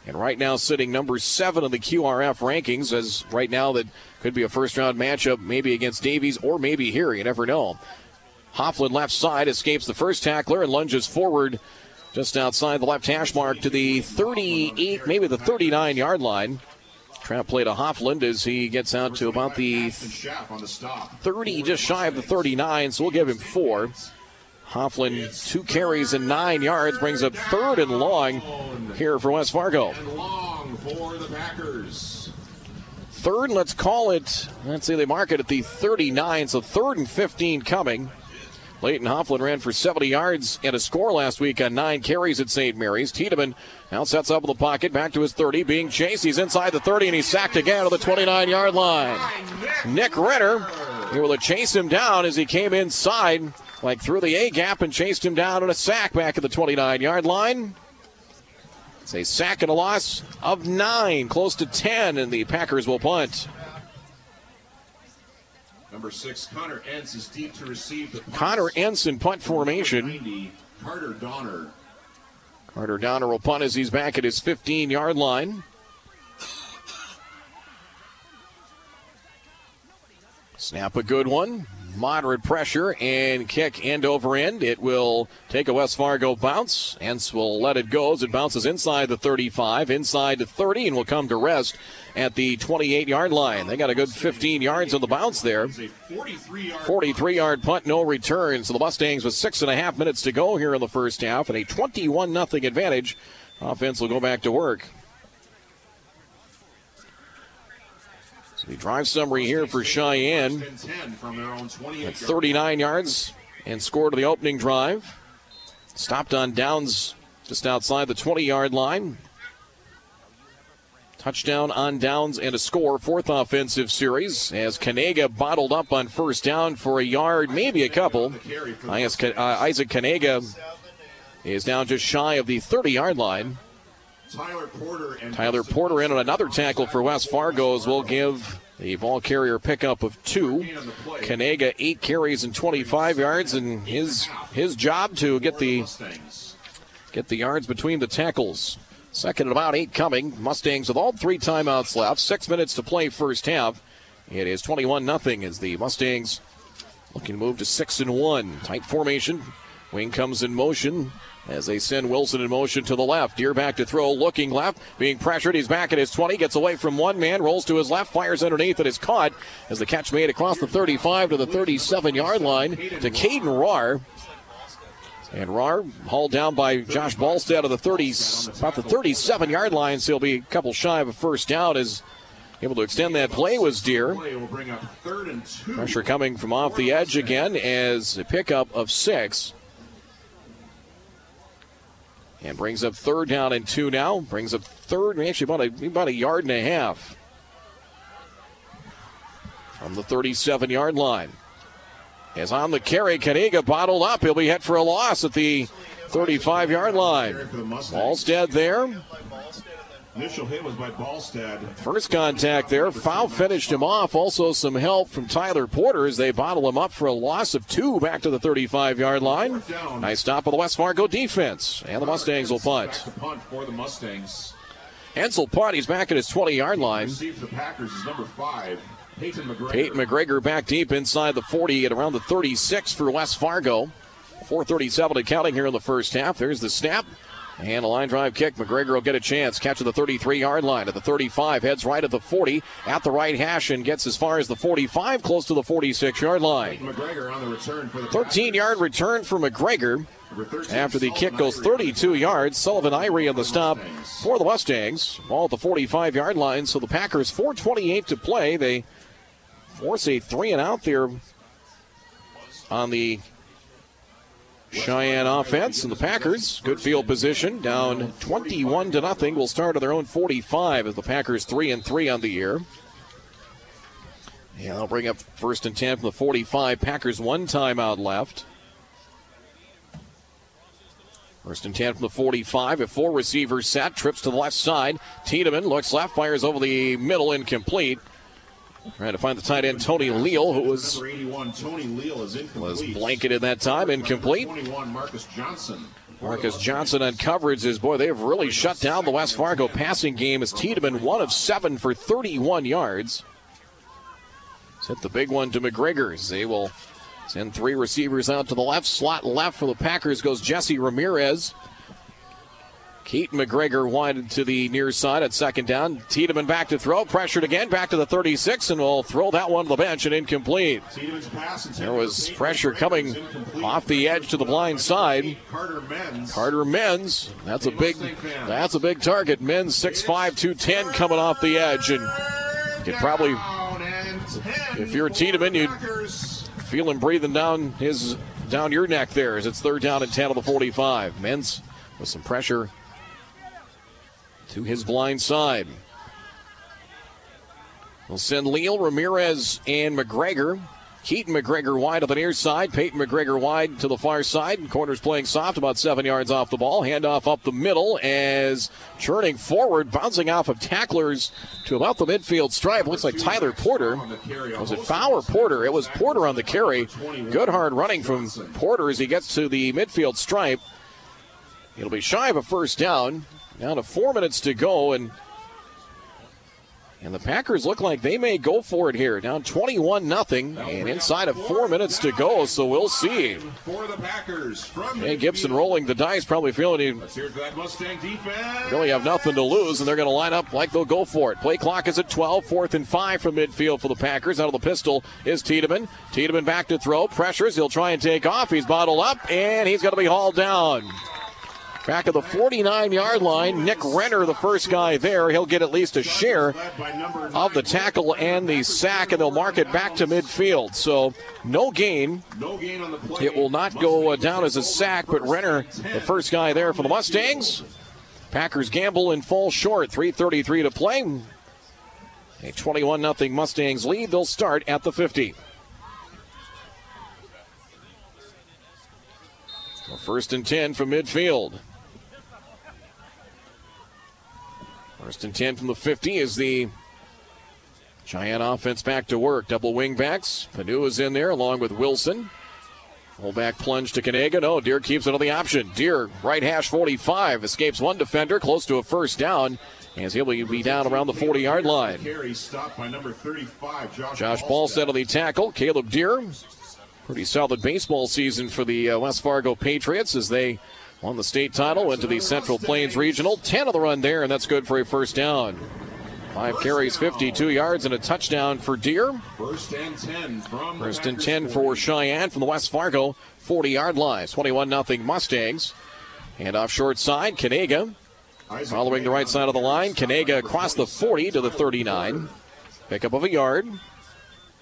And right now, sitting number seven in the QRF rankings, as right now that could be a first round matchup, maybe against Davies or maybe here. You never know. Hofflin left side escapes the first tackler and lunges forward just outside the left hash mark to the 38, maybe the 39 yard line. Trap play to Hoffland as he gets out to about the 30, just shy of the 39, so we'll give him four. Hoffland, two carries and nine yards, brings up third and long here for West Fargo. Third, let's call it, let's say they mark it at the 39, so third and 15 coming. Leighton Hoffland ran for 70 yards and a score last week on nine carries at St. Mary's. Tiedemann now sets up in the pocket, back to his 30, being chased. He's inside the 30 and he's sacked again to the 29 yard line. Nick Ritter able to chase him down as he came inside, like through the A gap and chased him down in a sack back at the 29 yard line. It's a sack and a loss of nine, close to 10, and the Packers will punt. Number six, Connor Entz is deep to receive the Connor Entz in punt formation. 90, Carter Donner. Carter Donner will punt as he's back at his 15 yard line. Snap a good one moderate pressure and kick end over end. It will take a West Fargo bounce. Entz will let it go as it bounces inside the 35, inside the 30, and will come to rest at the 28 yard line. They got a good 15 yards on the bounce there. 43 yard punt, no return. So the Mustangs with six and a half minutes to go here in the first half and a 21 0 advantage. Offense will go back to work. The drive summary here for Sheyenne. At 39 yards and scored to the opening drive. Stopped on downs just outside the 20 yard line. Touchdown on downs and a score. Fourth offensive series as Kanega bottled up on first down for a yard, maybe a couple. Uh, Isaac Kanega is down just shy of the 30 yard line. Tyler Porter, Tyler Porter in on another tackle for West Fargo's will give the ball carrier pickup of two. Kanega eight carries and 25 yards, and his his job to get the get the yards between the tackles. Second and about eight coming. Mustangs with all three timeouts left. Six minutes to play first half. It is 21 nothing as the Mustangs looking to move to six and one. Tight formation. Wing comes in motion as they send Wilson in motion to the left. Deer back to throw, looking left, being pressured. He's back at his 20, gets away from one man, rolls to his left, fires underneath, and is caught as the catch made across the 35 to the 37 yard line to Caden Rahr. And Rahr hauled down by Josh Ballstead of the 30, about the 37 yard line, so he'll be a couple shy of a first down as able to extend that play was Deer. Pressure coming from off the edge again as a pickup of six. And brings up third down and two now. Brings up third, actually about a, about a yard and a half from the 37 yard line. As on the carry, Kanega bottled up. He'll be hit for a loss at the 35 yard line. Ballstead there. Initial hit was by Ballstead. First contact there. Fowl finished him off. Also some help from Tyler Porter as they bottle him up for a loss of two back to the 35 yard line. Nice stop of the West Fargo defense. And the Mustangs will punt. punt for the Mustangs. Hensel punt. He's back at his 20 yard line. the Packers is number five. Peyton McGregor. Peyton McGregor back deep inside the 40 at around the 36 for West Fargo. 437 to counting here in the first half. There's the snap. And a line drive kick. McGregor will get a chance. Catch at the 33 yard line. At the 35, heads right at the 40. At the right hash and gets as far as the 45, close to the 46 yard line. McGregor on the return for the 13 yard return for McGregor. After the kick goes 32 yards, Sullivan Irie on the stop for the Mustangs. Ball at the 45 yard line. So the Packers 428 to play. They force a three and out there on the Sheyenne offense and the Packers. Good field position, down 21 to nothing. Will start on their own 45 as the Packers three and three on the year. Yeah, they'll bring up first and 10 from the 45. Packers one timeout left. First and 10 from the 45. A four receiver set. Trips to the left side. Tiedemann looks left, fires over the middle, incomplete. Trying to find the tight end Tony Leal, who was Number 81, Tony Leal is was blanketed that time, incomplete. 21, Marcus Johnson. Marcus Johnson on coverage is boy, they have really shut down the West Fargo passing game as Tiedemann one of seven for 31 yards. Hit the big one to McGregor's. They will send three receivers out to the left. Slot left for the Packers goes Jesse Ramirez. Keaton McGregor wide to the near side at second down. Tiedemann back to throw, pressured again, back to the 36, and will throw that one to the bench and incomplete. Tiedemann's pass intended There was pressure coming McGregor is incomplete. off the edge to the blind side. Carter Menz. That's a big, that's a big target. Menz 6'5", 210 coming off the edge, and could probably Down and 10 If you're Tiedemann, you'd- feel him breathing down his down your neck there as it's third down and 10 of the 45. Menz with some pressure to his blind side. We'll send Leal, Ramirez, and McGregor. Keaton McGregor wide to the near side. Peyton McGregor wide to the far side. Corners playing soft, about seven yards off the ball. Handoff up the middle as churning forward, bouncing off of tacklers to about the midfield stripe. Looks like Tyler Porter. Was it Fowl or Porter? It was Porter on the carry. Good hard running from Porter as he gets to the midfield stripe. It'll be shy of a first down. Down to four minutes to go, and and the Packers look like they may go for it here. Down 21 nothing, and inside of four minutes to go, so we'll see. For the Packers from Gibson rolling the dice, probably feeling he Let's hear it for that Mustang defense. really have nothing to lose, and they're going to line up like they'll go for it. Play clock is at 12, fourth and five from midfield for the Packers. Out of the pistol is Tiedemann. Tiedemann back to throw, pressures. He'll try and take off. He's bottled up, and he's going to be hauled down. Back at the 49 yard line, Nick Renner, the first guy there. He'll get at least a share of the tackle and the sack, and they'll mark it back to midfield. So no gain. It will not go uh, down as a sack, but Renner, the first guy there for the Mustangs. Packers gamble and fall short. 3.33 to play. A 21 0 Mustangs lead. They'll start at the 50. Well, First and 10 from midfield. First and 10 from the 50 is the Sheyenne offense back to work. Double wing backs. Panu is in there along with Wilson. Fullback plunge to Kanega. No, Deer keeps it on the option. Deer, right hash 45, escapes one defender, close to a first down, as he'll be down around the 40 yard line. Carry stopped by number 35, Josh, Josh Ballstead on the tackle. Caleb Deer. Pretty solid baseball season for the uh, West Fargo Patriots as they won the state title, went to the Central Plains Regional. 10 of the run there, and that's good for a first down. Five carries, 52 yards, and a touchdown for Deer. First and 10 from First and 10 for Sheyenne from the West Fargo 40 yard line. 21 0 Mustangs. And off short side, Kanega following the right side of the line. Kanega across the 40 to the 39. Pickup of a yard.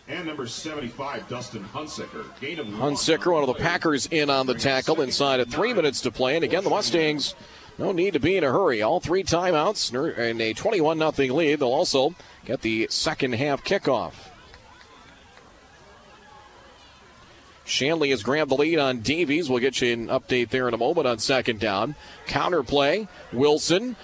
And number 75, Dustin Hunsicker. Hunsicker, one of the Packers, in on the tackle inside of three minutes to play. And again, the Mustangs, no need to be in a hurry. All three timeouts and a 21 0 lead. They'll also get the second half kickoff. Shanley has grabbed the lead on Davies. We'll get you an update there in a moment on second down. Counter play. Wilson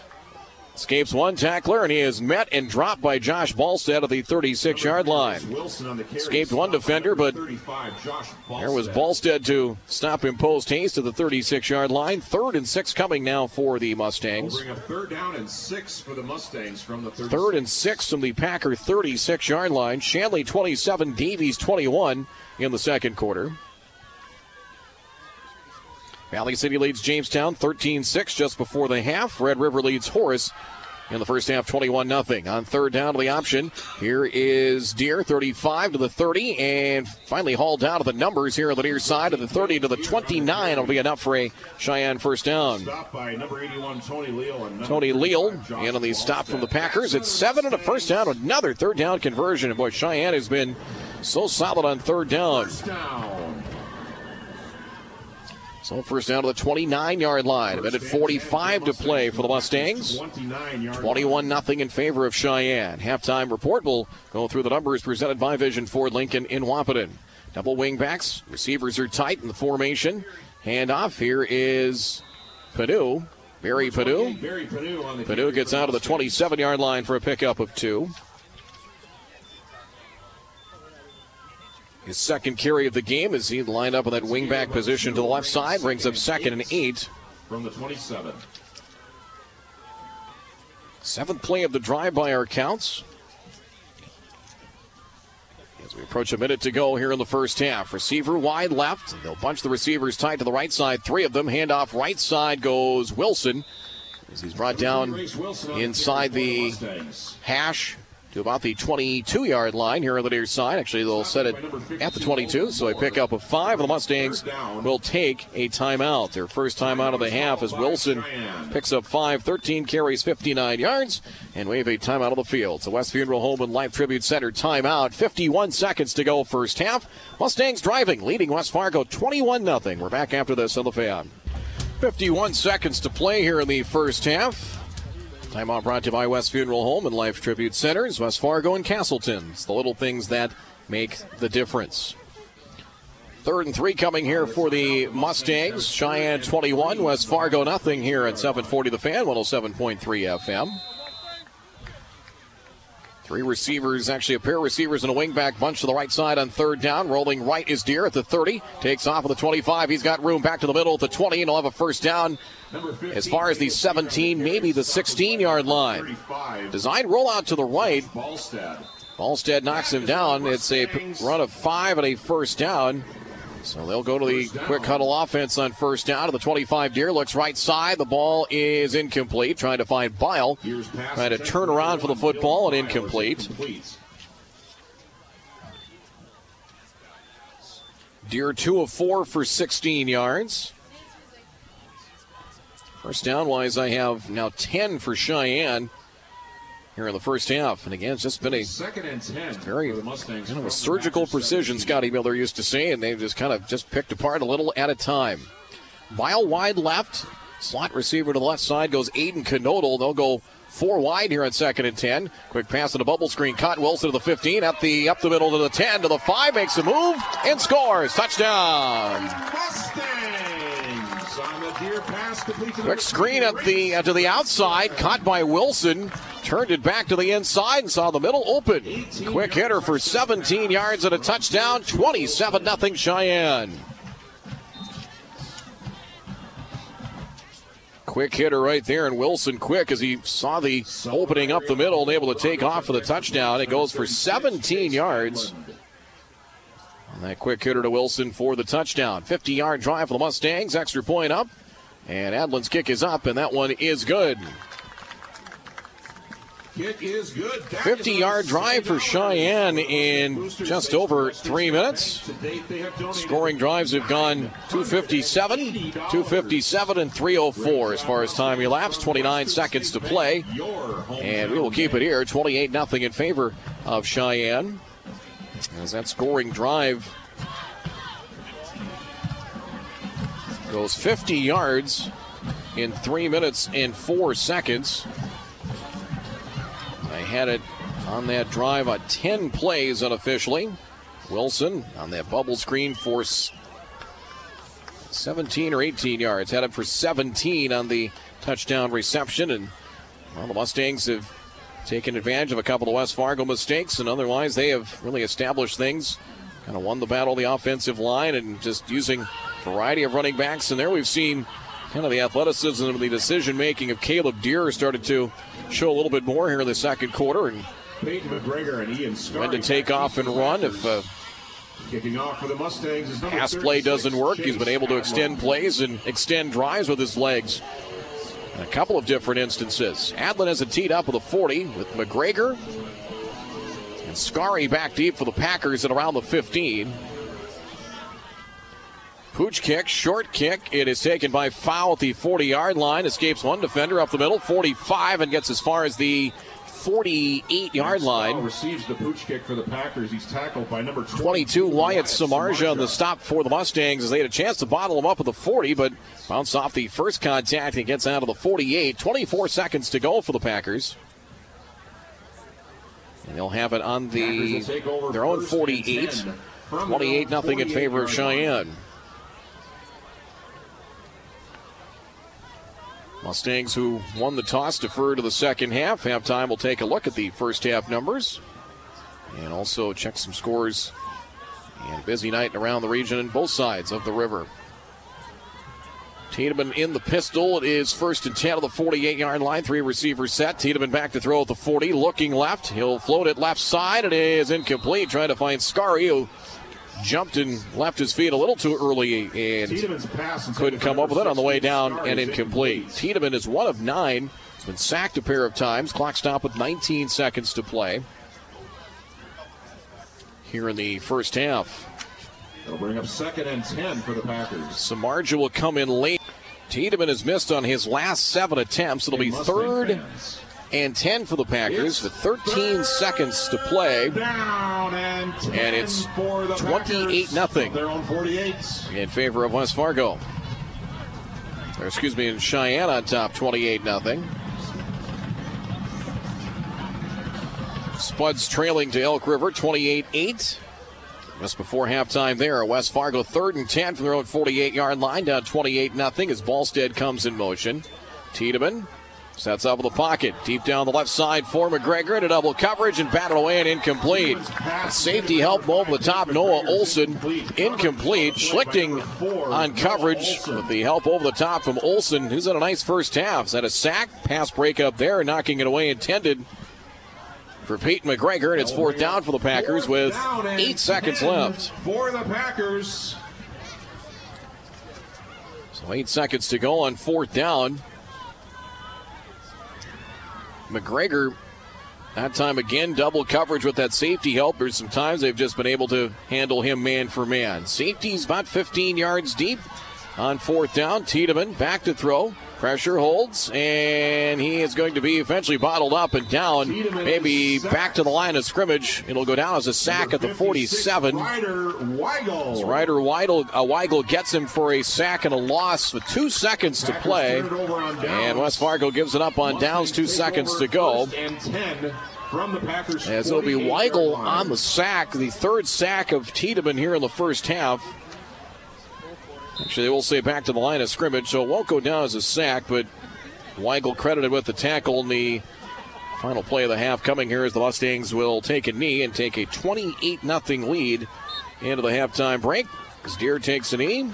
escapes one tackler, and he is met and dropped by Josh Ballstead at the 36 yard line. Wilson on the carry. Escaped one defender, but There was Ballstead. To stop him post haste to the 36 yard line. Third and six coming now for the Mustangs. Third down and six for the Mustangs from the 36. Third and six from the Packer 36 yard line. Shanley 27, Davies 21 in the second quarter. Valley City leads Jamestown 13 6 just before the half. Red River leads Horace in the first half 21 0. On third down to the option, here is Deer 35 to the 30 and finally hauled down to the numbers here on the near side of the 30 to the 29. It'll be enough for a Sheyenne first down. Stop by number 81, Tony Leal. And Tony Leal and on the stop from the Packers. It's seven and a first down, another third down conversion. And boy, Sheyenne has been so solid on third down. So first down to the 29 yard line. A minute 45 to play for the Mustangs. 21 0 in favor of Sheyenne. Halftime report will go through the numbers presented by Vision Ford Lincoln in Wahpeton. Double wing backs. Receivers are tight in the formation. Handoff. Here is Padu. Barry Padu. Padu gets out of the 27 yard line for a pickup of two. His second carry of the game as he lined up in that wingback position to the left side, brings up second and eight. From the 27. Seventh play of the drive by our counts. As we approach a minute to go here in the first half. Receiver wide left. They'll bunch the receivers tight to the right side. Three of them. Handoff right side goes Wilson. As he's brought down inside the hash to about the 22 yard line here on the near side. Actually, they'll set it at the 22, so a pickup of five. The Mustangs will take a timeout. Their first timeout of the half as Wilson picks up five, 13 carries, 59 yards, and we have a timeout of the field. So West Funeral Home and Life Tribute Center timeout. 51 seconds to go first half. Mustangs driving, leading West Fargo 21 0. We're back after this on the fan. 51 seconds to play here in the first half. Timeout brought to you by West Funeral Home and Life Tribute Centers, West Fargo and Castleton. It's the little things that make the difference. Third and three coming here for the Mustangs. Sheyenne 21, West Fargo nothing here at 740 The Fan, 107.3 FM. Three receivers, actually a pair of receivers and a wingback bunch to the right side on third down. Rolling right is Deer at the 30. Takes off at the 25. He's got room back to the middle at the 20, and he'll have a first down as far as the 17, maybe the 16 yard line. Design rollout to the right. Ballstead knocks him down. It's a run of five and a first down. So they'll go to the quick huddle offense on first down to the 25 Deer. Looks right side. The ball is incomplete. Trying to find Bile. Trying to turn around for the football and incomplete. Deer 2 of 4 for 16 yards. First down wise, I have now 10 for Sheyenne here in the first half. And again, it's just been a very kind of a surgical precision, Scotty Miller used to say, and they've just kind of just picked apart a little at a time. Bile wide left, slot receiver to the left side goes Aiden Knodel. They'll go four wide here on second and 10. Quick pass on the bubble screen. Caught Wilson to the 15, up the up the middle to the 10, to the 5, makes a move and scores. Touchdown. Quick screen at the uh, to the outside, caught by Wilson. Turned it back to the inside and saw the middle open. Quick hitter for 17 yards and a touchdown. 27 0 Sheyenne. Quick hitter right there, and Wilson quick as he saw the opening up the middle and able to take off for the touchdown. It goes for 17 yards. And that quick hitter to Wilson for the touchdown. 50 yard drive for the Mustangs. Extra point up. And Adlin's kick is up, and that one is good. Kick is good. 50 yard drive for Sheyenne in just over three minutes. Scoring drives have gone 257, 257, and 304 as far as time elapsed. 29 seconds to play. And we will keep it here 28 0 in favor of Sheyenne. As that scoring drive goes 50 yards in three minutes and four seconds. Had it on that drive on 10 plays unofficially. Wilson on that bubble screen for 17 or 18 yards. Had it for 17 on the touchdown reception. And well, the Mustangs have taken advantage of a couple of West Fargo mistakes, and otherwise they have really established things. Kind of won the battle the offensive line and just using variety of running backs. And there we've seen kind of the athleticism and the decision making of Caleb Deer started to show a little bit more here in the second quarter. And Peyton McGregor and Ian when to take off and run if uh, Kicking off for the Mustangs is pass play doesn't work. he's been able to extend plays and extend drives with his legs. In a couple of different instances. Adlin has it teed up with a 40 with McGregor. And Scary back deep for the Packers at around the 15. Pooch kick, short kick. It is taken by Fowl at the 40 yard line. Escapes one defender up the middle, 45, and gets as far as the 48 yard line. receives the pooch kick for the Packers. He's tackled by number 22 Wyatt Samarja on the stop for the Mustangs as they had a chance to bottle him up with the 40, but bounce off the first contact and gets out of the 48. 24 seconds to go for the Packers. And they'll have it on the will take over their own first 48. 28 their nothing in favor of 48 line. Sheyenne. Mustangs, who won the toss, defer to the second half. Halftime, we'll take a look at the first half numbers and also check some scores And busy night around the region and both sides of the river. Tiedemann in the pistol. It is first and 10 of the 48 yard line. Three receivers set. Tiedemann back to throw at the 40. Looking left. He'll float it left side. It is incomplete. Trying to find Scary, who jumped and left his feet a little too early and couldn't come up with it on the way down and incomplete. Tiedemann is one of nine. He's been sacked a pair of times. Clock stop with 19 seconds to play here in the first half. It'll bring up second and 10 for the Packers. Samardzija will come in late. Tiedemann has missed on his last seven attempts. It'll be third and 10 for the Packers with 13 seconds to play. And, and, it's 28 nothing in favor of West Fargo. Or excuse me, in Sheyenne on top, 28 nothing. Spuds trailing to Elk River, 28 8. Just before halftime there, West Fargo third and 10 from their own 48 yard line, down 28 0 as Ballstead comes in motion. Tiedemann sets up in the pocket, deep down the left side for McGregor into double coverage and batted away and incomplete. Safety help over the top, Noah Olson incomplete. Schlichting on coverage with the help over the top from Olson, who's had a nice first half. He's had a sack, pass breakup there, knocking it away intended for Pete McGregor, and it's fourth down for the Packers with eight seconds left. For the Packers. So eight seconds to go on fourth down. McGregor, that time again, double coverage with that safety help. There's some times they've just been able to handle him man for man. Safety's about 15 yards deep on fourth down. Tiedemann back to throw. Pressure holds, and he is going to be eventually bottled up and down. Maybe back to the line of scrimmage. It'll go down as a sack at the 47. Ryder Weigel. Ryder Weigel, uh, Weigel gets him for a sack and a loss with two seconds to play. And West Fargo gives it up on downs, two seconds to go. As it'll be Weigel on the sack, the third sack of Tiedemann here in the first half. Actually, they will say back to the line of scrimmage, so it won't go down as a sack, but Weigel credited with the tackle in the final play of the half. Coming here as the Mustangs will take a knee and take a 28 0 lead into the halftime break. As Deer takes a knee,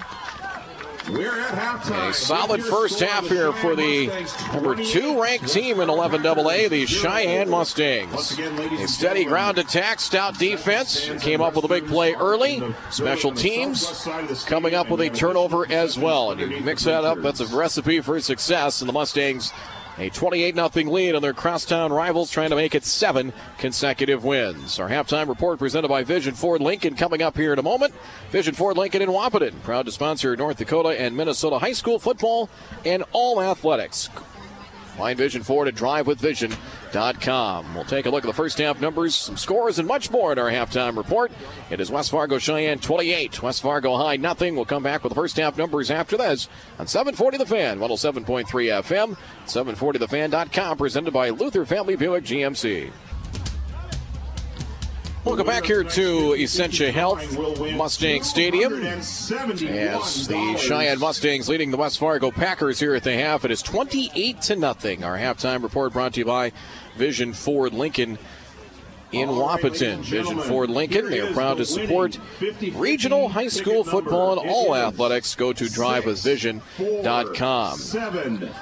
we're at halftime. A solid first half here for the number two ranked team in 11 AA, the Sheyenne Mustangs. A steady ground attack, stout defense, came up with a big play early. Special teams coming up with a turnover as well. And you mix that up, that's a recipe for success. And the Mustangs a 28 0 lead on their crosstown rivals, trying to make it seven consecutive wins. Our halftime report presented by Vision Ford Lincoln coming up here in a moment. Vision Ford Lincoln in Wahpeton, proud to sponsor North Dakota and Minnesota high school football and all athletics. Find Vision Ford at drivewithvision.com. We'll take a look at the first half numbers, some scores, and much more in our halftime report. It is West Fargo Sheyenne 28, West Fargo High nothing. We'll come back with the first half numbers after this on 740 The Fan, 107.3 FM, 740thefan.com, presented by Luther Family Buick GMC. Welcome back here to Essentia Health Mustang Stadium. As the Sheyenne Mustangs leading the West Fargo Packers here at the half, it is 28 to nothing. Our halftime report brought to you by Vision Ford Lincoln in Wahpeton. Vision Ford Lincoln, they are proud to support regional high school football and all athletics. Go to drivewithvision.com.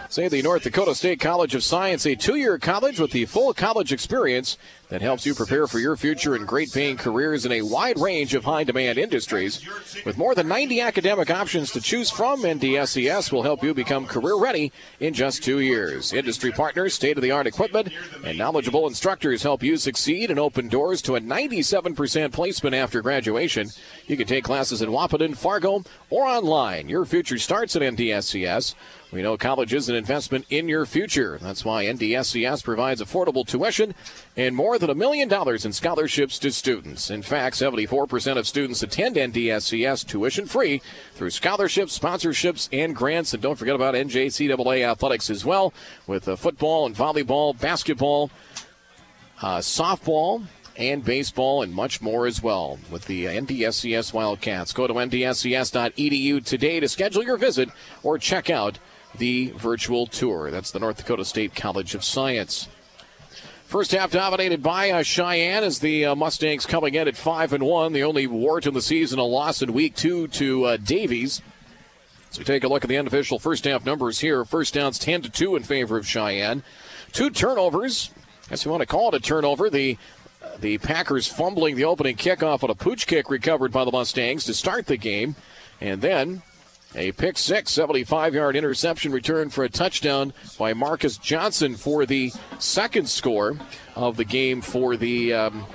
Say the North Dakota State College of Science, a two year college with the full college experience that helps you prepare for your future in great paying careers in a wide range of high demand industries. With more than 90 academic options to choose from, NDSCS will help you become career ready in just two years. Industry partners, state of the art equipment, and knowledgeable instructors help you succeed and open doors to a 97% placement after graduation. You can take classes in Wahpeton, Fargo, or online. Your future starts at NDSCS. We know college is an investment in your future. That's why NDSCS provides affordable tuition and more than a million dollars in scholarships to students. In fact, 74% of students attend NDSCS tuition free through scholarships, sponsorships, and grants. And don't forget about NJCAA athletics as well with uh, football and volleyball, basketball, uh, softball, and baseball and much more as well with the NDSCS Wildcats. Go to ndscs.edu today to schedule your visit or check out the virtual tour. That's the North Dakota State College of Science. First half dominated by uh, Sheyenne as the uh, Mustangs coming in at five and one. The only wart in the season, a loss in week two to uh, Davies. So we take a look at the unofficial first half numbers here. First downs 10 to 2 in favor of Sheyenne. Two turnovers. as you want to call it a turnover. The the Packers fumbling the opening kickoff on a pooch kick recovered by the Mustangs to start the game. And then a pick six, 75 yard interception return for a touchdown by Marcus Johnson for the second score of the game for the. Um,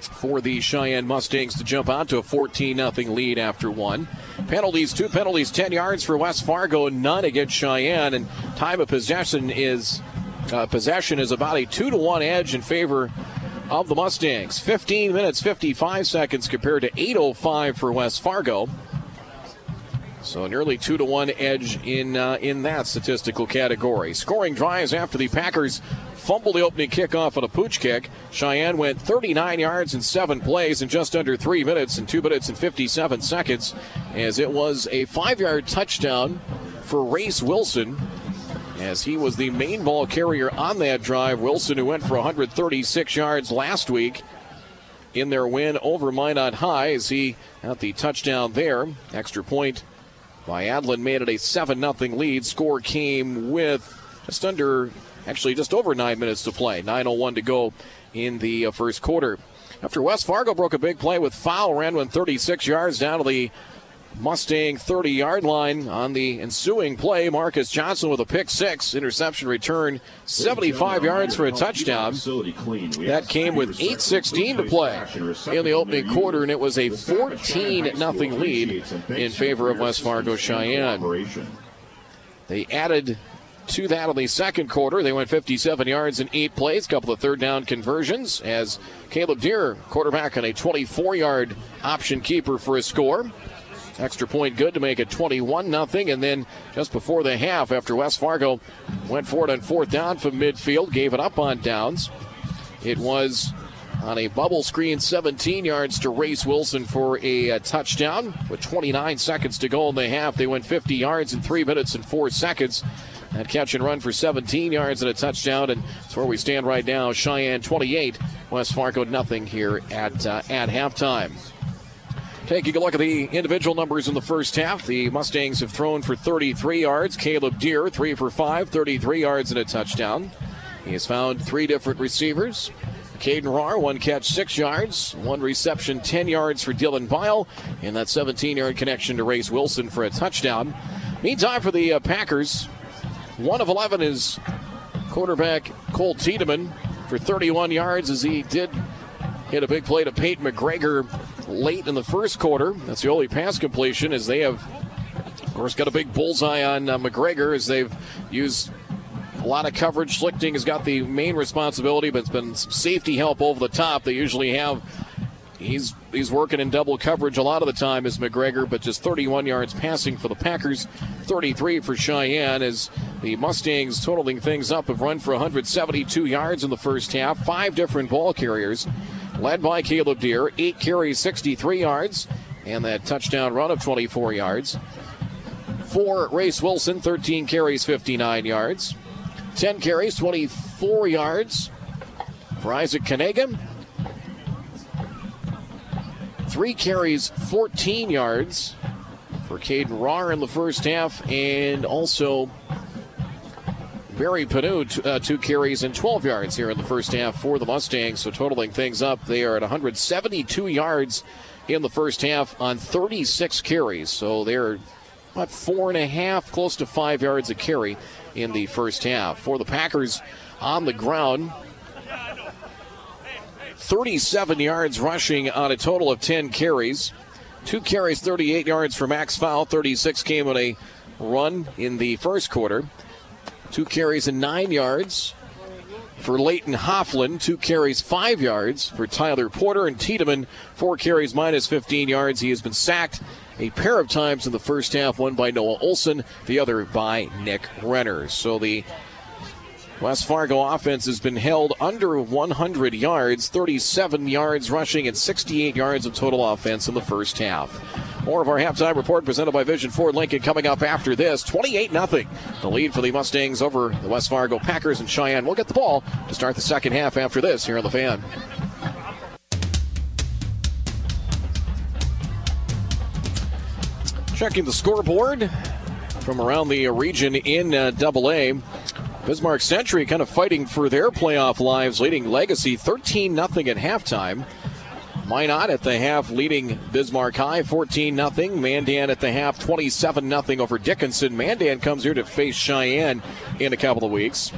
for the Sheyenne Mustangs to jump out to a 14 0 lead after one. Penalties, two penalties, 10 yards for West Fargo, none against Sheyenne, and time of possession is uh, possession is about a two to one edge in favor of the Mustangs. 15 minutes 55 seconds compared to 8:05 for West Fargo. So nearly two to one edge in uh, in that statistical category. Scoring drives after the Packers fumbled the opening kickoff on a pooch kick. Sheyenne went 39 yards in seven plays in just under three minutes and two minutes and 57 seconds, as it was a five-yard touchdown for Race Wilson. As he was the main ball carrier on that drive, Wilson, who went for 136 yards last week, in their win over Minot High as he got the touchdown there. Extra point by Adlin made it a 7 0 lead. Score came with just under, actually just over nine minutes to play. 9.01 to go in the uh, first quarter. After West Fargo broke a big play with Fowl, ran one 36 yards down to the Mustang 30 yard line on the ensuing play. Marcus Johnson with a pick six, interception return, 75 yards for a touchdown. That came with 8.16 to play in the opening quarter, and it was a 14 0 lead in favor of West Fargo Sheyenne. They added to that in the second quarter. They went 57 yards in eight plays, couple of third down conversions as Caleb Deer, quarterback on a 24 yard option keeper for a score. Extra point good to make it 21 0. And then just before the half, after West Fargo went for it on fourth down from midfield, gave it up on downs. It was on a bubble screen, 17 yards to Race Wilson for a, a, touchdown. With 29 seconds to go in the half, they went 50 yards in three minutes and four seconds. That catch and run for 17 yards and a touchdown, and that's where we stand right now. Sheyenne 28, West Fargo nothing here at uh, at halftime. Taking a look at the individual numbers in the first half, the Mustangs have thrown for 33 yards. Caleb Deer, 3 for 5, 33 yards and a touchdown. He has found three different receivers. Caden Rahr, one catch, six yards, one reception, 10 yards for Dylan Vile, and that 17 yard connection to Race Wilson for a touchdown. Meantime, for the uh, Packers, one of 11 is quarterback Cole Tiedemann for 31 yards as he did hit a big play to Peyton McGregor late in the first quarter. That's the only pass completion as they have, of course, got a big bullseye on uh, McGregor as they've used a lot of coverage. Schlichting has got the main responsibility, but it's been safety help over the top. They usually have. He's he's working in double coverage a lot of the time as McGregor, but just 31 yards passing for the Packers, 33 for Sheyenne as the Mustangs totaling things up have run for 172 yards in the first half. Five different ball carriers led by Caleb Deer. Eight carries, 63 yards, and that touchdown run of 24 yards. For Race Wilson, 13 carries, 59 yards. 10 carries, 24 yards for Isaac Kanagan. Three carries, 14 yards for Caden Rahr in the first half, and also Barry Panu, uh, two carries and 12 yards here in the first half for the Mustangs. So totaling things up, they are at 172 yards in the first half on 36 carries. So they're about four and a half, close to five yards a carry in the first half. For the Packers on the ground, 37 yards rushing on a total of 10 carries. Two carries, 38 yards for Max Fowl. 36 came on a run in the first quarter. Two carries and nine yards for Leighton Hofflin. Two carries, five yards for Tyler Porter. And Tiedemann, four carries, minus 15 yards. He has been sacked a pair of times in the first half, one by Noah Olson, the other by Nick Renner. So the West Fargo offense has been held under 100 yards, 37 yards rushing, and 68 yards of total offense in the first half. More of our halftime report presented by Vision Ford Lincoln coming up after this. 28 0. The lead for the Mustangs over the West Fargo Packers and Sheyenne. We'll get the ball to start the second half after this here on the fan. Checking the scoreboard from around the region in uh, Double A. Bismarck Century kind of fighting for their playoff lives, leading Legacy 13 0 at halftime. Minot at the half leading Bismarck High 14 0. Mandan at the half 27 0 over Dickinson. Mandan comes here to face Sheyenne in a couple of weeks.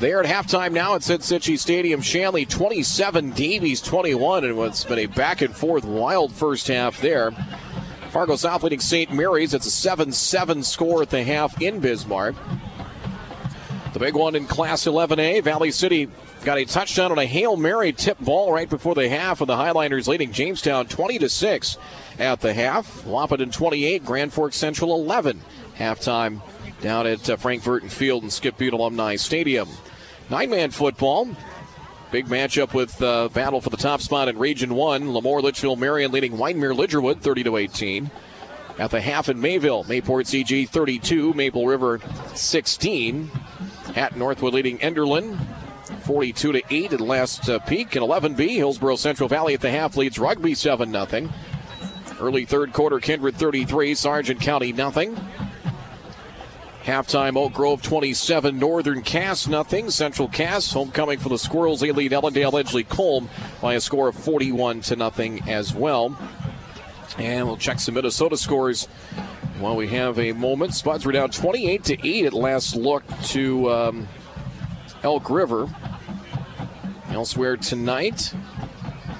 There at halftime now at Cichy Stadium. Shanley 27, Davies 21, and what's been a back and forth wild first half there. Fargo South leading St. Mary's. It's a 7 7 score at the half in Bismarck. The big one in Class 11A, Valley City got a touchdown on a Hail Mary tip ball right before the half, and the Highliners leading Jamestown 20 to 6 at the half. Wahpeton 28, Grand Forks Central 11. Halftime down at uh, Frank Virton Field and Skip Butte Alumni Stadium. Nine man football. Big matchup with uh, battle for the top spot in Region 1. LaMoure, Litchville, Marion leading Wyndmere Lidgerwood 30 to 18. At the half in Mayville, Mayport CG 32, Maple River 16. At Northwood leading Enderlin 42 to 8 at last uh, peak. And 11B, Hillsboro Central Valley at the half leads Rugby 7 0. Early third quarter, Kindred 33, Sargent County nothing. Halftime, Oak Grove 27, Northern Cass nothing. Central Cass, homecoming for the Squirrels. They lead Ellendale Edgeley Kulm by a score of 41 to nothing as well. And we'll check some Minnesota scores while we have a moment. Spuds were down 28 to 8 at last look to um, Elk River. Elsewhere tonight,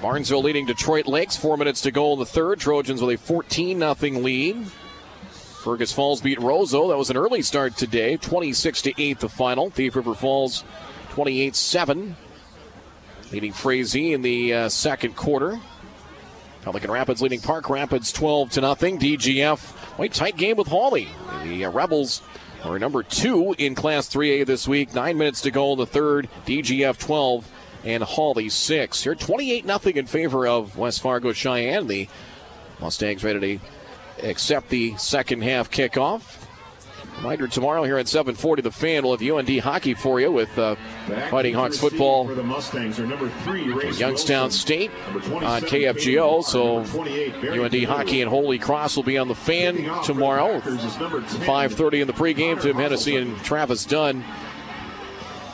Barnesville leading Detroit Lakes. Four minutes to go in the third. Trojans with a 14 0 lead. Fergus Falls beat Roseau. That was an early start today. 26 to 8 the final. Thief River Falls 28 7. Leading Frazee in the uh, second quarter. Pelican Rapids leading Park Rapids 12 to nothing. DGF, quite tight game with Hawley. The uh, Rebels are number two in Class 3A this week. Nine minutes to go in the third. DGF 12 and Hawley 6. Here 28 0 in favor of West Fargo Sheyenne. The Mustangs ready to accept the second half kickoff. Reminder tomorrow here at 7:40, the fan will have UND hockey for you with uh, Fighting Hawks football. For the Mustangs are number three, Youngstown Wilson. State on KFGO. So Number 28, UND hockey and Holy Cross will be on the fan tomorrow. Packers is number 10, 5:30 in the pregame. Tim Hennessy and Travis Dunn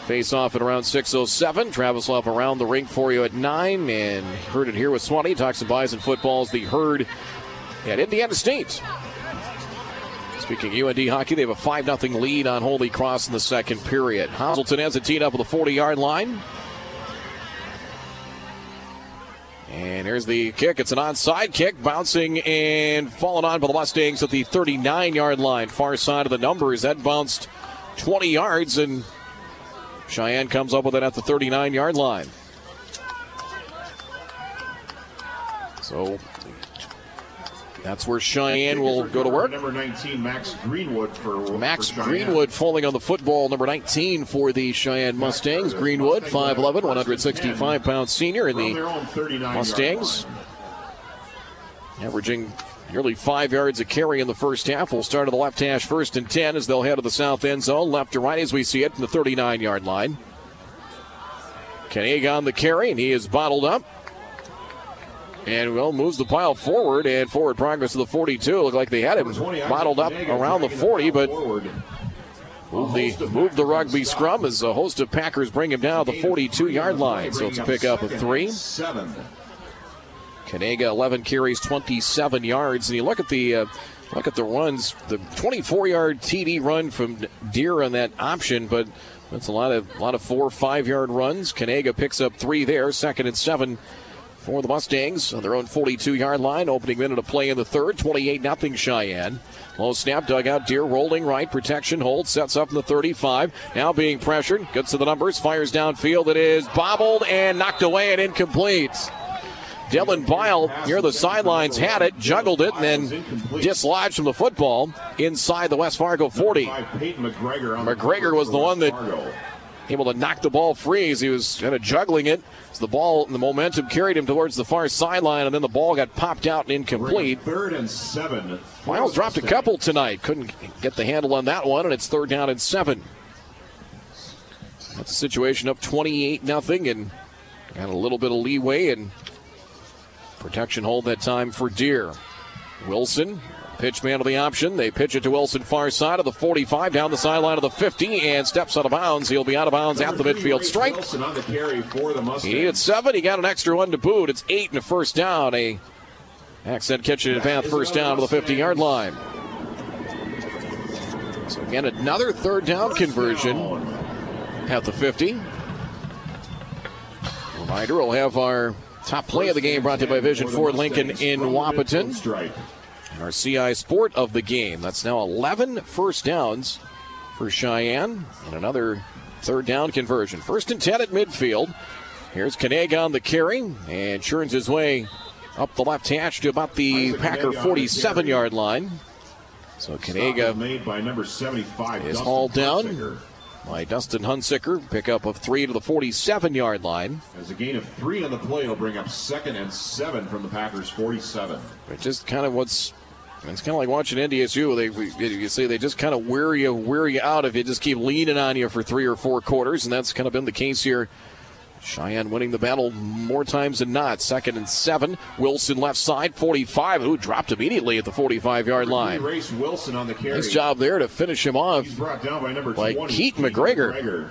face off at around 6:07. Travis will around the rink for you at nine, and heard it here with Swanee. Talks some Bison footballs. The herd at Indiana State. Speaking of UND hockey, they have a 5 0 lead on Holy Cross in the second period. Hazelton has it teed up at the 40 yard line. And here's the kick. It's an onside kick, bouncing and falling on by the Mustangs at the 39 yard line. Far side of the numbers. That bounced 20 yards, and Sheyenne comes up with it at the 39 yard line. So that's where Sheyenne will go to work. Number 19, Max Greenwood for Max for Greenwood falling on the football, number 19 for the Sheyenne Mustangs. Greenwood, 5'11, 165 pound senior in the their own 39 Mustangs. averaging nearly five yards a carry in the first half. We'll start at the left hash first and 10 as they'll head to the south end zone, left to right as we see it from the 39 yard line. Kenega on the carry, and he is bottled up. And well, moves the pile forward and forward progress to the 42. Looked like they had him Number 20, Isaac bottled up around the 40, but. Move the, move the rugby scrum as a host of Packers bring him down the 42 yard line. So it's a pickup of three. Kanega 11 carries 27 yards. And you look at the uh, look at the runs, the 24 yard TD run from Deer on that option, but that's a lot of a lot of four five yard runs. Kanega picks up three there, second and seven. For the Mustangs on their own 42 yard line, opening minute of play in the third, 28 0 Sheyenne. Low snap, dugout, Deer rolling right, protection hold, sets up in the 35. Now being pressured, gets to the numbers, fires downfield. It is bobbled and knocked away and incomplete. Dylan Bile near the sidelines had it, juggled it, and then dislodged from the football inside the West Fargo 40. By McGregor. on the McGregor cover was the one that. Able to knock the ball free as he was kind of juggling it. As the ball, the momentum carried him towards the far sideline, and then the ball got popped out and incomplete. Third and seven. Miles dropped a couple tonight. Couldn't get the handle on that one, and it's third down and seven. That's a situation up 28 nothing, and got a little bit of leeway and protection hold that time for Deer. Wilson Pitch man of the option. They pitch it to Wilson, far side of the 45, down the sideline of the 50, and steps out of bounds. He'll be out of bounds at the midfield stripe. He needed seven. He got an extra one to boot. It's eight and a first down. A accent catch and advance first down to the 50 yard line. So again, another third down conversion at the 50. Reminder, we'll have our top play of the game brought to you by Vision Ford Lincoln in Wahpeton our CI sport of the game. That's now 11 first downs for Sheyenne and another third down conversion. First and 10 at midfield. Here's Kanega on the carry and churns his way up the left hash to about the Packer 47 yard line. So Kanega made by number 75 is hauled down by Dustin Hunsicker. Pickup of three to the 47 yard line. As a gain of three on the play, will bring up second and seven from the Packers 47. Which is kind of what's it's kind of like watching NDSU. They you see they just kind of wear you wear you out if you just keep leaning on you for three or four quarters, and that's kind of been the case here. Sheyenne winning the battle more times than not. Second and seven. Wilson left side, 45, who dropped immediately at the 45 yard line. Race Wilson on the carry. Nice job there to finish him off. brought down by number by 20, Keith McGregor. McGregor.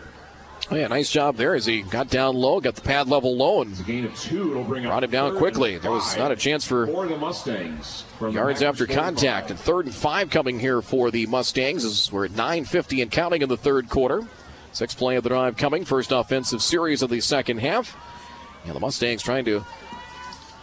Oh, yeah, nice job there as he got down low, got the pad level low, and gain of two. It'll bring brought him down quickly. There was not a chance for, for the Mustangs yards after contact. And third and five coming here for the Mustangs as we're at 9:50 and counting in the third quarter. Sixth play of the drive coming. First offensive series of the second half. And the Mustangs trying to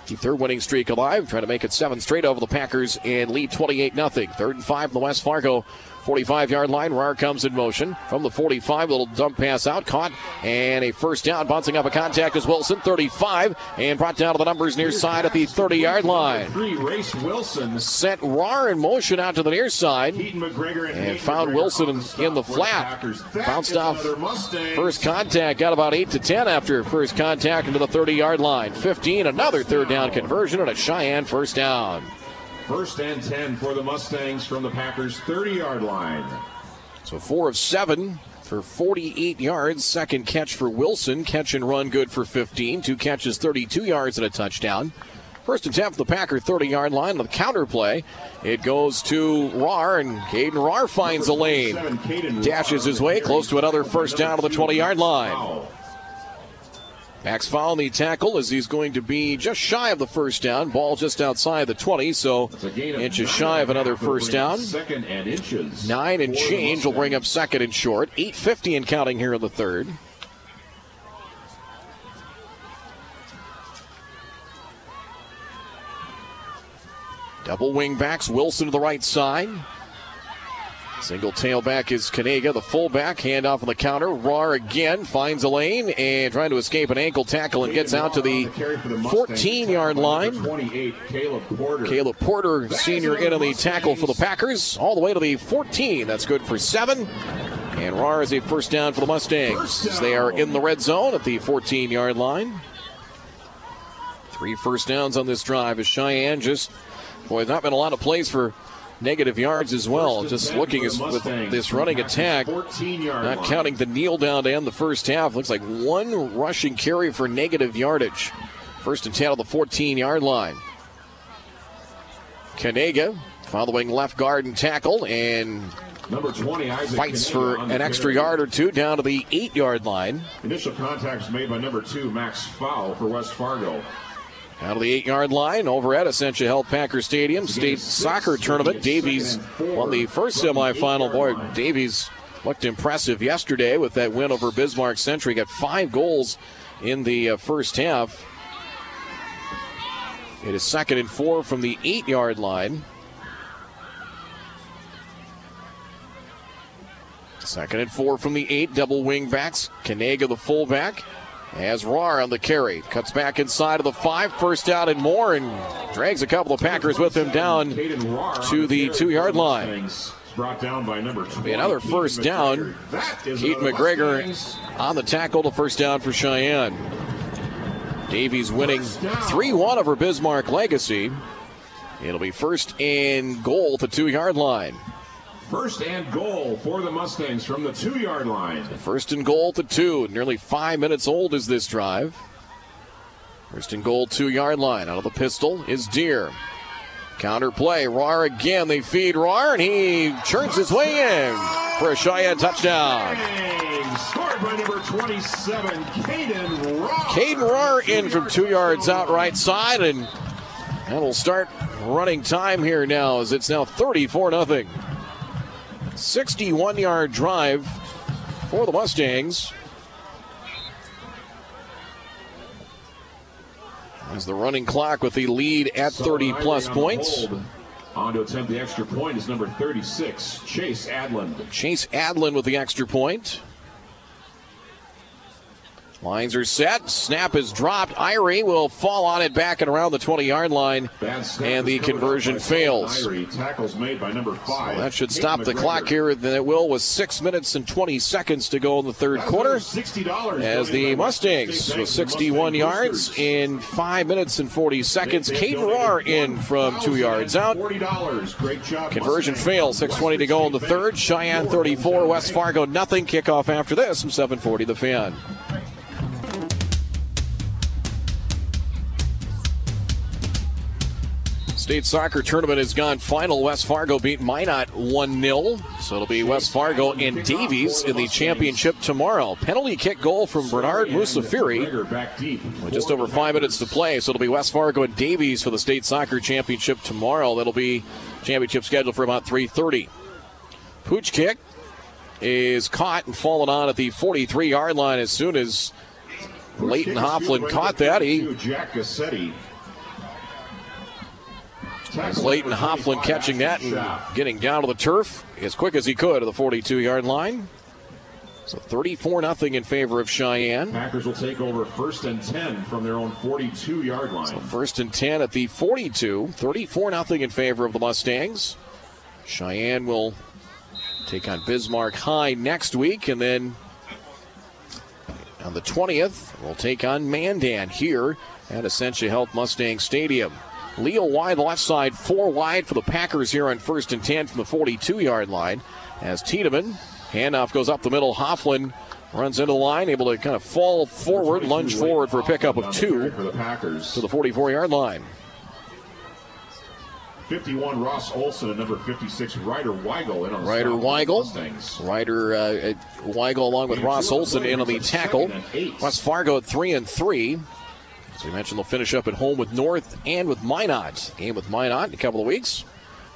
keep their winning streak alive, trying to make it seven straight over the Packers and lead 28 0. Third and five in the West Fargo 45 yard line. Rahr comes in motion from the 45. Little dump pass out. Caught. And a first down. Bouncing up a contact is Wilson. 35. And brought down to the numbers near side at the 30 yard line. Three race Wilson. Sent Rahr in motion out to the near side. And found Wilson in the flat. Bounced off first contact. Got about 8 to 10 after first contact into the 30 yard line. 15. Another third down conversion and a Sheyenne first down. First and 10 for the Mustangs from the Packers 30 yard line. So four of seven for 48 yards. Second catch for Wilson. Catch and run good for 15. Two catches, 32 yards and a touchdown. First attempt, for the Packer 30 yard line. The counter play. It goes to Rahr, and Caden Rahr finds a lane. Dashes his way close to another first down to the 20 yard line. Max Fowl the tackle as he's going to be just shy of the first down. Ball just outside the 20, so inches shy of another first down. Second and inches. Nine and change will bring up second and short. 8.50 and counting here in the third. Double wing backs, Wilson to the right side. Single tailback is Kanega, the fullback. Handoff on the counter. Rahr again finds a lane and trying to escape an ankle tackle and gets out to the 14 yard line. Caleb Porter. Senior in on the tackle for the Packers, all the way to the 14. That's good for seven. And Rahr is a first down for the Mustangs they are in the red zone at the 14 yard line. Three first downs on this drive as Sheyenne just, boy, not been a lot of plays for negative yards as well. Just looking as, with this running attack, not counting the kneel down to end the first half, looks like one rushing carry for negative yardage. First and 10 on the 14 yard line. Kanega following left guard and tackle and Number 20, Isaac fights for an extra yard or two down to the eight yard line. Initial contacts made by number two, Max Fowl for West Fargo. Out of the eight yard line over at Essentia Health Packer Stadium. State soccer tournament. Davies won the first semifinal. Boy, Davies looked impressive yesterday with that win over Bismarck Century. Got five goals in the uh, first half. It is second and four from the eight yard line. Second and four from the eight, double wing backs. Kanega, the fullback. As Rahr on the carry. Cuts back inside of the five, first out and more and drags a couple of Packers with him down to the two yard line. brought down by number 20. another first down. Keaton McGregor on the tackle to first down for Sheyenne. Davies winning 3 1 over Bismarck Legacy. It'll be first and goal at the two yard line. First and goal for the Mustangs from the two yard line. First and goal to two. Nearly five minutes old is this drive. First and goal, two yard line. Out of the pistol is Deer. Counter play. Rahr again. They feed Rahr, and he churns his way in for a Sheyenne touchdown. Scored by number 27, Caden Ross. Caden Rahr in from two yards out right side, and that'll start running time here now as it's now 34 0. 61 yard drive for the Mustangs. As the running clock with the lead at 30 plus points. On to attempt the extra point is number 36, Chase Adlin. Chase Adlin with the extra point. Lines are set. Snap is dropped. Irie will fall on it back and around the 20 yard line. And the is covered up conversion fails. Tackles made by number five. That should stop the clock here. Then it will with six minutes and 20 seconds to go in the third quarter. As the Mustangs with 61 yards in five minutes and 40 seconds. Caden donated in from two yards out. $40. Great job. Conversion fails. 6:20 to go in the third. Sheyenne 34, West. Fargo nothing. Kickoff after this from 7:40 the fan. State soccer tournament has gone final. West Fargo beat Minot 1 0. So it'll be West Fargo and Davies in the championship tomorrow. Penalty kick goal from Bernard Musafiri. With just over five minutes to play, so it'll be West Fargo and Davies for the state soccer championship tomorrow. That'll be championship scheduled for about 3:30. Pooch kick is caught and fallen on at the 43 yard line as soon as Leighton Hofflin caught that. He Leighton Hofflin catching that and getting down to the turf as quick as he could to the 42 yard line. So 34 0 in favor of Sheyenne. Packers will take over first and 10 from their own 42 yard line. First and 10 at the 42. 34 0 in favor of the Mustangs. Sheyenne will take on Bismarck High next week, and then on the 20th, we'll take on Mandan here at Essentia Health Mustang Stadium. Leo wide left side, four wide for the Packers here on first and 10 from the 42 yard line. As Tiedemann, handoff goes up the middle. Hofflin runs into the line, able to kind of fall forward, lunge forward for a pickup of two for the Packers. to the 44 yard line. 51 Ross Olson and number 56 Ryder Weigel in on the Ryder. Weigel. Ryder uh, Weigel along with Ross Olson in on the tackle. West Fargo at three and three. As we mentioned, they'll finish up at home with North and with Minot. Game with Minot in a couple of weeks.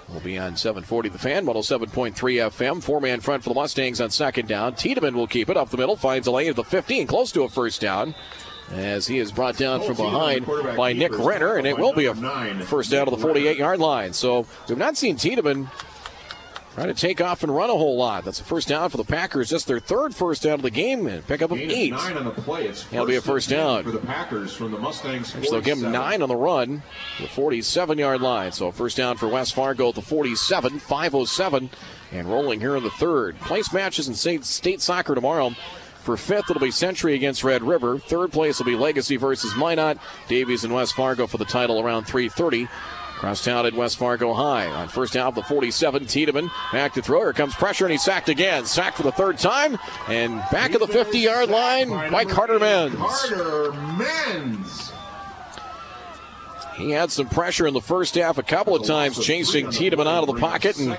We'll be on 740 The Fan, 107.3 FM. Four man front for the Mustangs on second down. Tiedemann will keep it up the middle, finds a lane at the 15, close to a first down. As he is brought down from behind by Nick Renner, and it will be a first down to the 48 yard line. So we've not seen Tiedemann try to take off and run a whole lot. That's a first down for the Packers, just their third first down of the game, and pickup of Gain of eight. nine on the play. It's That'll be a first down. for the Packers from the Mustangs. So they'll give him 47. nine on the run, the 47 yard line. So first down for West Fargo at the 47, 507, and rolling here in the third. Place matches in state, state soccer tomorrow. For fifth, it'll be Century against Red River. Third place will be Legacy versus Minot. Davies and West Fargo for the title around 330. Crosstown at West Fargo High. On first down, the 47, Tiedemann back to throw. Here comes pressure, and he's sacked again. Sacked for the third time, and back at the 50 yard line by Carter Menz. Carter Menz. He had some pressure in the first half a couple of times, chasing Tiedemann out of the pocket and,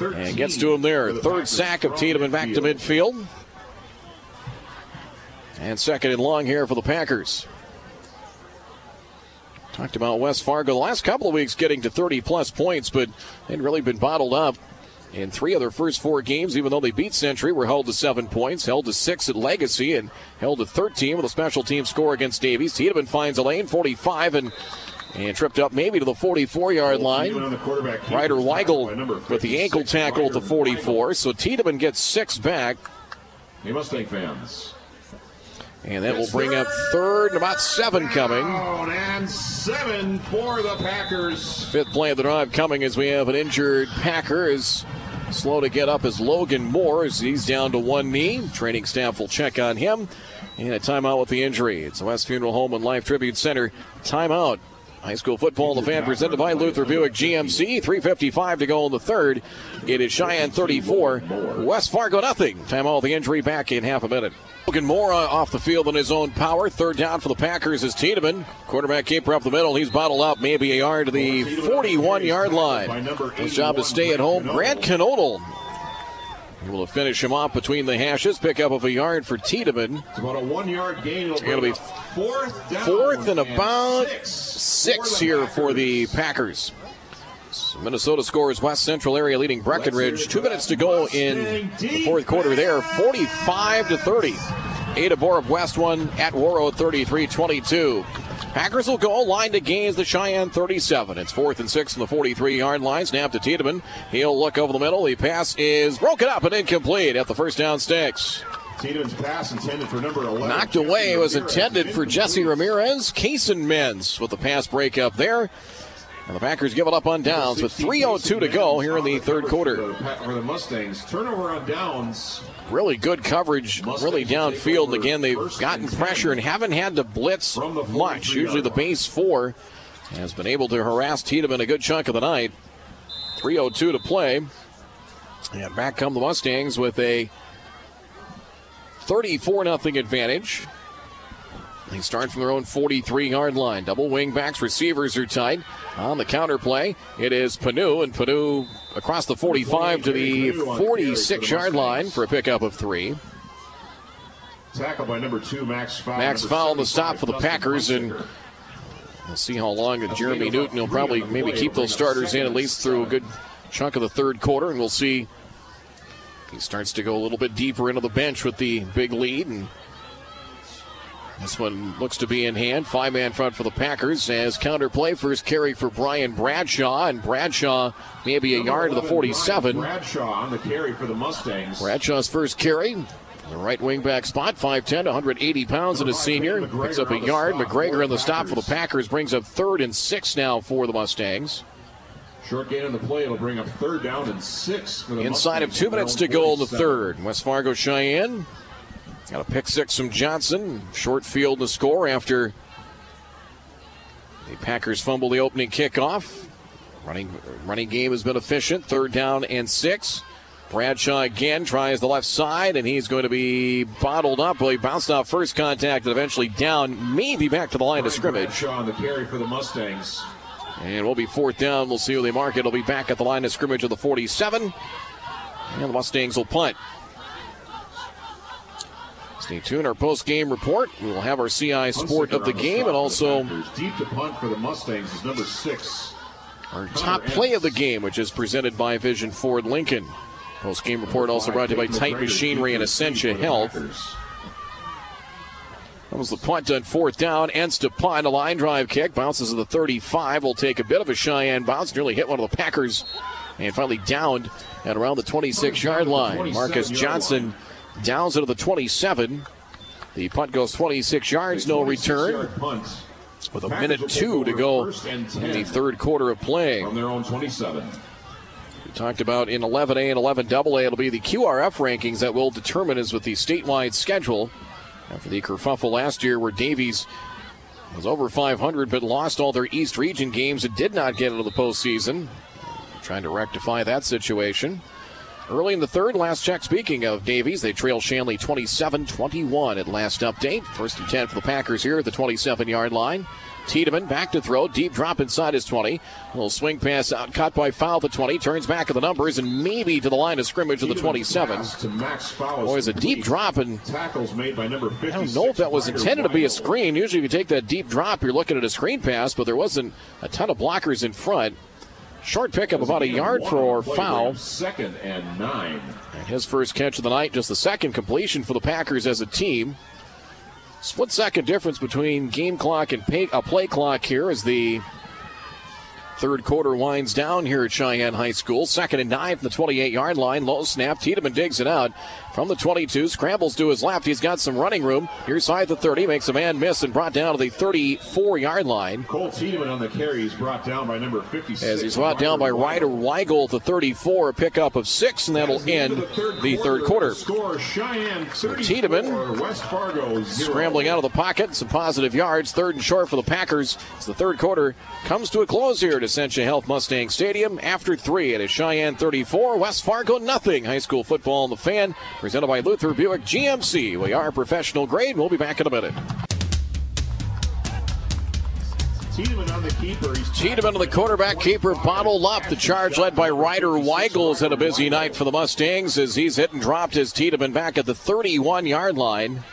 and, gets to him there. the Third sack of Tiedemann back to midfield. And second and long here for the Packers. Talked about West Fargo the last couple of weeks getting to 30 plus points, but they'd really been bottled up. In three of their first four games, even though they beat Century, were held to seven points, held to six at Legacy, and held to 13 with a special team score against Davies. Tiedemann finds a lane, 45, and and tripped up maybe to the 44 yard line. Tiedemann on the quarterback keeper, Ryder tackled by number Weigel with the ankle tackle at the 44. So Tiedemann gets six back, Hey, Mustang fans. And that will bring up third and about seven coming. And seven for the Packers. Fifth play of the drive coming as we have an injured Packer as Slow to get up is Logan Moore as he's down to one knee. Training staff will check on him. And a timeout with the injury. It's the West Funeral Home and Life Tribute Center. Timeout. High school football, the fan presented by Luther Buick GMC. 3.55 to go in the third. It is Sheyenne 34, West Fargo nothing. Timeout the injury back in half a minute. Logan uh, off the field in his own power. Third down for the Packers is Tiedemann. Quarterback keeper up the middle. He's bottled up maybe a yard to the 41 yard line. His job to stay at home. Grant Canodal Able to finish him off between the hashes. Pick up of a yard for Tiedemann. It's about a one yard gain. It'll, be fourth down fourth and about six, six here for the Packers. So Minnesota scores West Central area leading Breckenridge. Two minutes to go in the fourth quarter there. 45 to 30. Ada Borup West one at Warroad 33 22. Packers will go line to gains the Sheyenne 37. It's fourth and six on the 43 yard line. Snap to Tiedemann. He'll look over the middle. The pass is broken up and incomplete at the first down sticks. Tiedemann's pass intended for number 11. Knocked away. It was intended for Jesse Ramirez. Kaysen Menz with the pass breakup there. And the Packers give it up on downs with 3.02 to go here in the third quarter. For the Mustangs, turnover on downs. Really good coverage, really downfield. Again, they've gotten pressure and haven't had to blitz much. Usually the base four has been able to harass Tiedemann a good chunk of the night. 3.02 to play. And back come the Mustangs with a 34 0 advantage. They start from their own 43 yard line. Double wing backs, receivers are tight. On the counter play, it is Panu, and Panu across the 45 to the 46 yard line for a pickup of three. Tackled by number two, Max Fowl. Max the stop for the Packers, and we'll see how long that Jeremy Newton will probably maybe keep those starters in at least through a good chunk of the third quarter, and we'll see. He starts to go a little bit deeper into the bench with the big lead, and this one looks to be in hand. Five man front for the Packers as counter play. First carry for Brian Bradshaw, and Bradshaw maybe a yard to the 47. Bradshaw on the carry for the Mustangs. Bradshaw's first carry. The right wing back spot, 5'10, 180 pounds, and a senior. Picks up a yard. McGregor in the stop for the Packers brings up third and six now for the Mustangs. Short gain on the play. It'll bring up third down and six Inside of two minutes to go in the third. West Fargo Sheyenne Got a pick six from Johnson. Short field to score after the Packers fumble the opening kickoff. Running running game has been efficient. Third down and six. Bradshaw again tries the left side, and he's going to be bottled up. Well, he bounced off first contact and eventually down, maybe back to the line of scrimmage. Bradshaw on the carry for the Mustangs. And we'll be fourth down. We'll see who they mark. It'll be back at the line of scrimmage of the 47. And the Mustangs will punt. Stay tuned. Our post game report. We will have our CI sport of the game and also deep to punt for the Mustangs is number six. our top play of the game, which is presented by Vision Ford Lincoln. Post game report also brought to you by Titan Machinery and Essentia Health. That was the punt on fourth down. Ends to punt. A line drive kick. Bounces to the 35. Will take a bit of a Sheyenne bounce. Nearly hit one of the Packers. And finally downed at around the 26 yard line. Marcus Johnson downs into the 27. The punt goes 26 yards, no return. With a minute two to go in the third quarter of play. From their own 27. We talked about in 11A and 11AA, it'll be the QRF rankings that will determine as with the statewide schedule. After the kerfuffle last year, where Davies was over 500 but lost all their East Region games and did not get into the postseason. Trying to rectify that situation. Early in the third, last check, speaking of Davies, they trail Shanley 27 21 at last update. First and 10 for the Packers here at the 27 yard line. Tiedemann back to throw, deep drop inside his 20. A little swing pass out, caught by Fowl at the 20, turns back at the numbers and maybe to the line of scrimmage of the 27. To Max Fowler. It's a deep drop, and Tackles made by number 56. I don't know if that was intended to be a screen. Usually, if you take that deep drop, you're looking at a screen pass, but there wasn't a ton of blockers in front. Short pickup, about a yard for Fowl. Second and nine. And his first catch of the night, just the second completion for the Packers as a team. Split second difference between game clock and pay, uh, play clock here as the third quarter winds down here at Sheyenne High School. Second and nine from the 28 yard line. Low snap. Tiedemann digs it out. From the 22, scrambles to his left. He's got some running room. Here's side the 30, makes a man miss and brought down to the 34 yard line. Cole Tiedemann on the carry. He's brought down by number 56. As he's brought down by Ryder Weigel the 34, a pickup of six, and that'll end the third, the third quarter. Score Sheyenne 34, Tiedemann West Fargo scrambling out of the pocket, some positive yards, third and short for the Packers. As the third quarter comes to a close here at Essentia Health Mustang Stadium after three. It is Sheyenne 34, West Fargo nothing. High school football on the fan presented by Luther Buick GMC. We are professional grade. We'll be back in a minute. Tiedemann on the keeper. He's Tiedemann the quarterback keeper bottled up. The charge led by Ryder Weigels had a busy night for the Mustangs as he's hit and dropped his Tiedemann back at the 31 yard line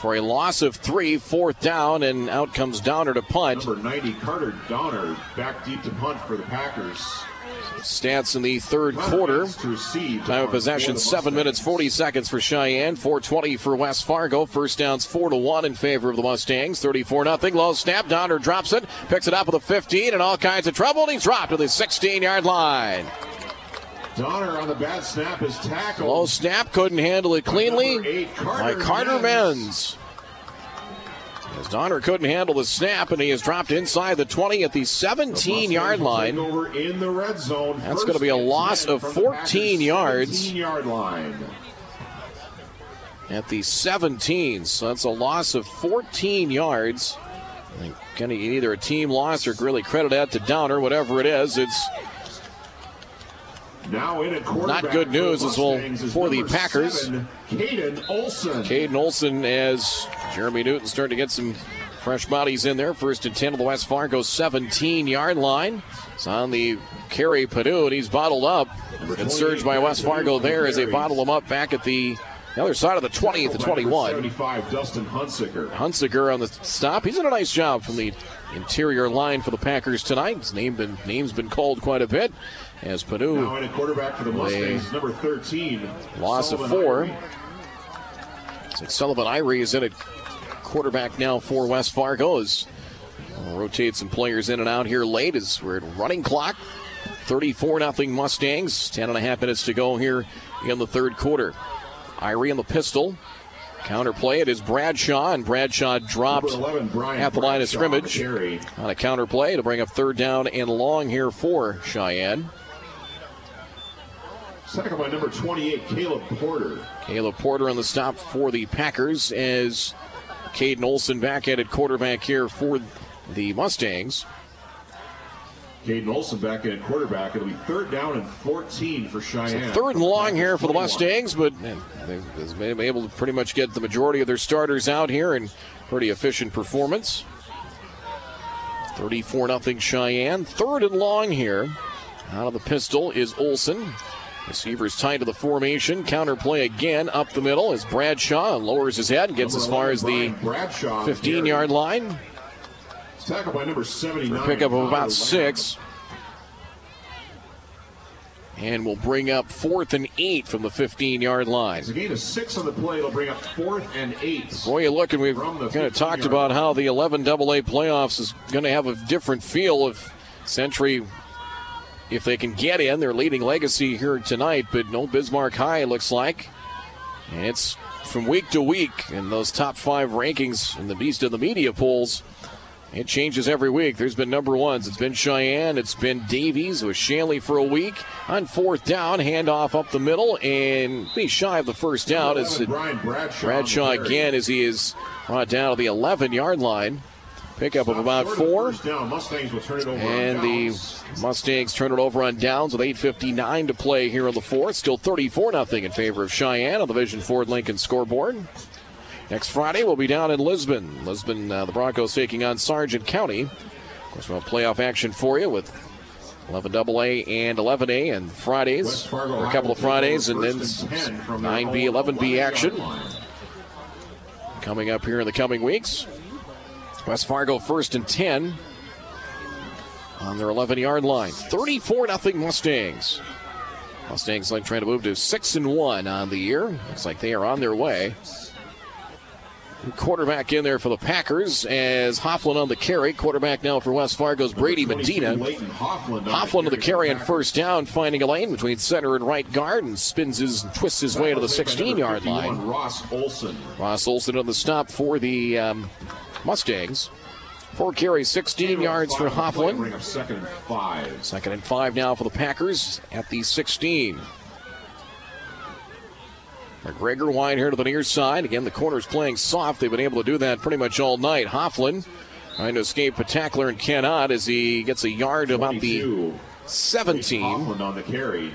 for a loss of three, fourth down, and out comes Downer to punt. Number 90, Carter Downer, back deep to punt for the Packers. Stats in the third quarter. Time of possession, 7 minutes 40 seconds for Sheyenne. 420 for West Fargo. First downs 4 to 1 in favor of the Mustangs. 34 0. Low snap. Donner drops it. Picks it up with a 15 and all kinds of trouble. And he's dropped to the 16 yard line. Donner on the bad snap is tackled. Low snap. Couldn't handle it cleanly. Eight, Carter by Carter Menz. As Donner couldn't handle the snap, and he is dropped inside the 20 at the 17 yard line. Over in the red zone. That's going to be a loss of 14 yards. yard line. At the 17, so that's a loss of 14 yards. I think of either a team loss or really credit that to Downer, whatever it is. It's now in at not good news as well for the Packers. Caden Olson. Caden Olson as Jeremy Newton starting to get some fresh bodies in there. First and 10 of the West Fargo 17 yard line. It's on the carry Padu, and he's bottled up. And surged by West Fargo there as they bottle him up back at the the other side of the 20 at the 21. 75, Dustin Hunsicker. Hunsicker on the stop. He's done a nice job from the interior line for the Packers tonight. His name been name's been called quite a bit. As Padu now in a quarterback for the Mustangs, number 13. Loss Sullivan of four. Irie. Sullivan Irie is in at quarterback now for West Fargo. As we'll rotate some players in and out here late as we're at running clock. 34 0 Mustangs. 10 and a half minutes to go here in the third quarter. Irie in the pistol. Counterplay. It is Bradshaw, and Bradshaw dropped 11, Brian at the line of Bradshaw on the scrimmage on a counterplay to bring up third down and long here for Sheyenne. Second by number 28, Caleb Porter. Caleb Porter on the stop for the Packers as Caden Olson back at it quarterback here for the Mustangs. Caden Olson back in at quarterback. It'll be third down and 14 for Sheyenne. Third and long here for the Mustangs, but man, they've been able to pretty much get the majority of their starters out here and pretty efficient performance. 34 0 Sheyenne. Third and long here. Out of the pistol is Olson. Receivers tied to the formation. Counterplay again up the middle as Bradshaw lowers his head and gets as far as the Brian Bradshaw on the 15 carry. yard line. Tackled by number 79. Pickup of about six. And we'll bring up fourth and eight from the 15 yard line. It's a gain of six on the play. It'll bring up fourth and eight. Boy, you look, and we've kind of talked about how the 11 AA playoffs is going to have a different feel if Century, if they can get in, their leading legacy here tonight. But no Bismarck High looks like, and it's from week to week in those top five rankings in the beast of the media polls. It changes every week. There's been number ones. It's been Sheyenne. It's been Davies with Shanley for a week. On fourth down, handoff up the middle, and be shy of the first down. As Brian Bradshaw. Bradshaw on the carry. again as he is brought down to the 11 yard line. Pickup of about four. first Down. Mustangs will turn it over And the. Mustangs turn it over on downs with 8.59 to play here in the fourth. Still 34 0 in favor of Sheyenne on the Vision Ford Lincoln scoreboard. Next Friday, we'll be down in Lisbon. Lisbon, uh, the Broncos taking on Sargent County. Of course, we'll have playoff action for you with 11 AA and 11A and Fridays, or a couple of Fridays, and then first and 10 from their 9B, 11B action coming up here in the coming weeks. West Fargo first and 10 on their 11 yard line. 34 0 Mustangs. Mustangs like trying to move to 6 and 1 on the year. Looks like they are on their way. quarterback in there for the Packers as Hofflin on the carry. Quarterback now for West Fargo's Brady Medina. Hofflin to the carry and first down, finding a lane between center and right guard and spins his and twists his way to the 16 yard line. Ross Olson. Ross Olson on the stop for the um, Mustangs. Four carries, 16 yards for Hofflin. Bring second and five. Second and five now for the Packers at the 16. McGregor wide here to the near side. Again, the corner's playing soft. They've been able to do that pretty much all night. Hofflin trying to escape a tackler and cannot as he gets a yard about the 17. Hoffman on the carry.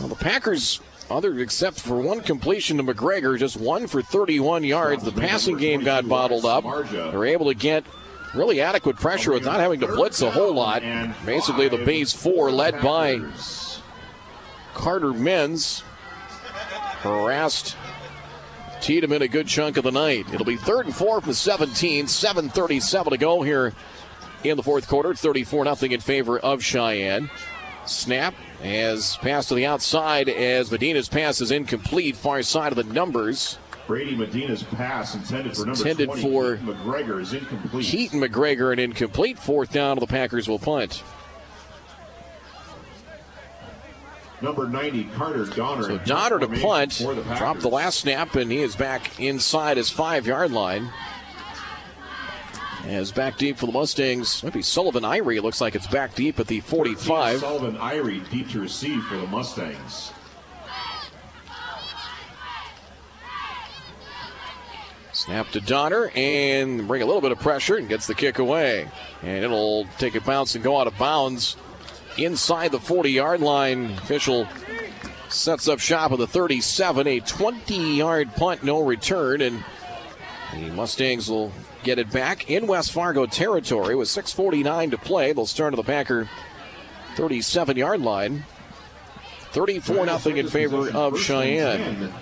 Well, the Packers, other except for one completion to McGregor, just one for 31 yards. The passing game got bottled up. They're able to get really adequate pressure with not having to blitz a whole lot. Basically, the base four led by Carter Menz harassed Tiedemann a good chunk of the night. It'll be third and four from the 17, 7.37 to go here in the fourth quarter. It's 34 0 in favor of Sheyenne. Snap as pass to the outside as Medina's pass is incomplete, far side of the numbers. Brady Medina's pass intended for number Intended 20. for McGregor is incomplete. Keaton McGregor an incomplete. Fourth down, the Packers will punt. Number 90, Carter Donner. So Donner to punt, dropped the last snap, and he is back inside his five yard line. As back deep for the Mustangs, might be Sullivan Irie. Looks like it's back deep at the 45. Sullivan Irie deep to receive for the Mustangs. Snap to Donner and bring a little bit of pressure and gets the kick away. And it'll take a bounce and go out of bounds inside the 40 yard line. Official sets up shop at the 37. A 20 yard punt, no return. And the Mustangs will get it back in West Fargo territory with 6.49 to play. They'll start at the Packer 37 yard line. 34 0 in favor of Sheyenne.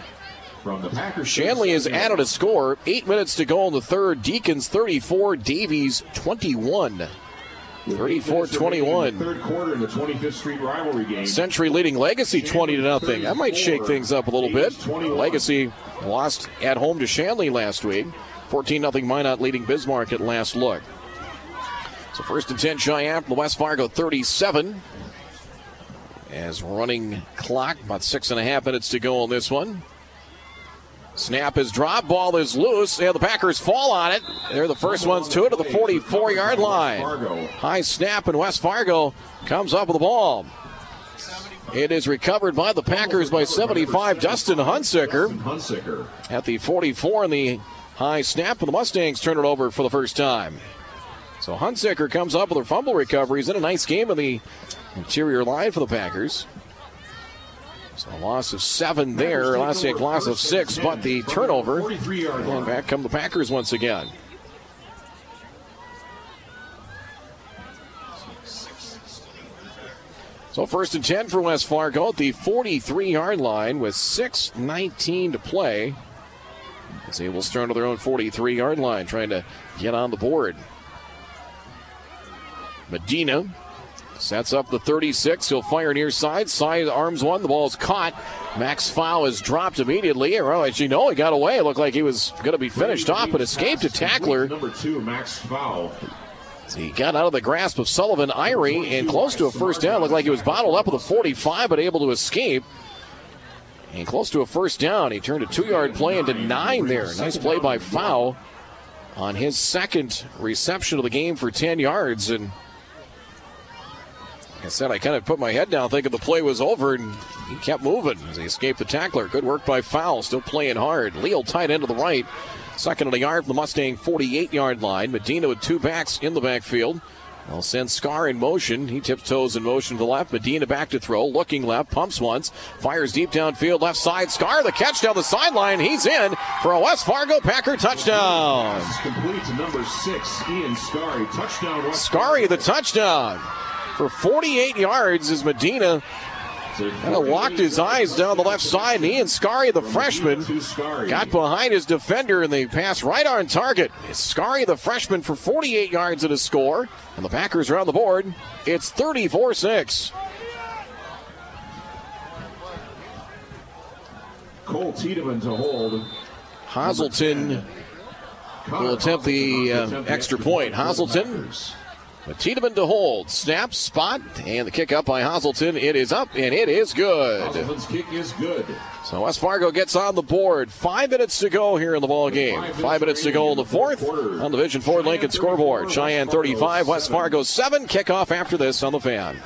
Shanley has added a score. Eight minutes to go in the third. Deacons 34, Davies 21. 34 21. Third quarter in the 25th Street rivalry game. Century leading Legacy 20 to nothing. That might shake things up a little bit. Legacy lost at home to Shanley last week. 14 0 Minot leading Bismarck at last look. So first and 10 Sheyenne from the West Fargo 37. As running clock, about six and a half minutes to go on this one. Snap is dropped, ball is loose, and the Packers fall on it. They're the first ones to it to the 44 yard line. High snap, and West Fargo comes up with the ball. It is recovered by the Packers by 75. Dustin Hunsicker Hunsicker. at the 44 in the high snap, and the Mustangs turn it over for the first time. So Hunsicker comes up with a fumble recovery. He's in a nice game in the interior line for the Packers. So a loss of seven there, last a loss of six, but the turnover. And back come the Packers once again. So first and 10 for West Fargo at the 43 yard line with 6.19 to play. As they will start on their own 43 yard line, trying to get on the board. Medina sets up the 36. He'll fire near side. Side arms one. The ball is caught. Max Fowl is dropped immediately. Oh, well, as you know, he got away. It looked like he was going to be finished off, but escaped a tackler. Number two, Max Fowl. He got out of the grasp of Sullivan Irie and close to a first down. Looked like he was bottled up with a 45, but able to escape. And close to a first down. He turned a two yard play into nine there. Nice play by Fowl on his second reception of the game for 10 yards. And like I said, I kind of put my head down thinking the play was over, and he kept moving as he escaped the tackler. Good work by Fowl, still playing hard. Leo tight end to the right. Second and a yard from the Mustang 48 yard line. Medina with two backs in the backfield. They'll send Scar in motion. He tips toes in motion to the left. Medina back to throw. Looking left. Pumps once. Fires deep downfield. Left side. Scar the catch down the sideline. He's in for a West Fargo Packer touchdown. Complete to number six, Ian Scary. Touchdown. West Scary the touchdown for 48 yards as Medina kind of locked his eyes down the left side. And Ian Scary, the freshman, got behind his defender and they pass right on target. It's Scary, the freshman, for 48 yards at a score. And the Packers are on the board. It's 34 6. Cole Tiedemann to hold. Hazelton will attempt the uh, extra point. Hazelton but Tiedemann to hold. Snap, spot, and the kick up by Hazelton. It is up, and it is good. Hazelton's kick is good. So West Fargo gets on the board. Five minutes to go here in the ball game. Five minutes to go in the fourth on the Vision Ford Lincoln scoreboard. Sheyenne 35, West Fargo 7. Kickoff after this on the fan.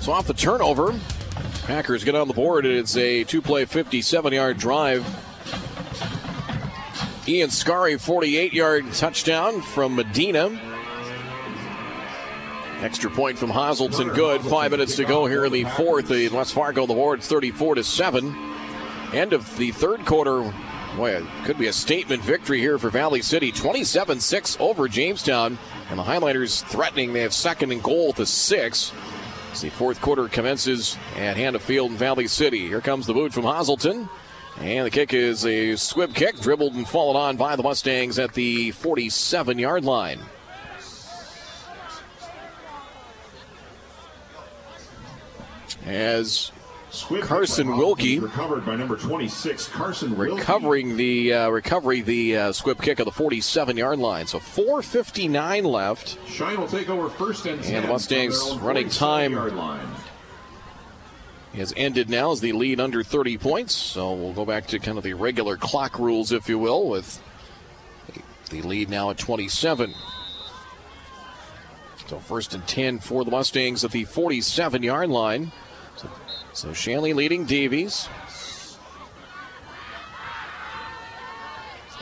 So off the turnover, Packers get on the board. It's a two-play 57-yard drive. Ian Scarry, 48-yard touchdown from Medina. Extra point from Hazelton, good. Five minutes to go here in the fourth. The West Fargo, the board 34 to seven. End of the third quarter. Boy, it could be a statement victory here for Valley City. 27-6 over Jamestown, and the Highlanders threatening. They have second and goal the six. As the fourth quarter commences at Hannah Field in Valley City. Here comes the boot from Hazelton. And the kick is a squib kick, dribbled and fallen on by the Mustangs at the 47 yard line. As Carson Wilkie recovered by number 26 Carson recovering the uh, recovery the uh, squib kick of the 47 yard line. So 4:59 left. Shine will take over first and, and the Mustangs running time has ended now as the lead under 30 points. So we'll go back to kind of the regular clock rules, if you will, with the lead now at 27. So first and 10 for the Mustangs at the 47 yard line. So, Shanley leading Davies.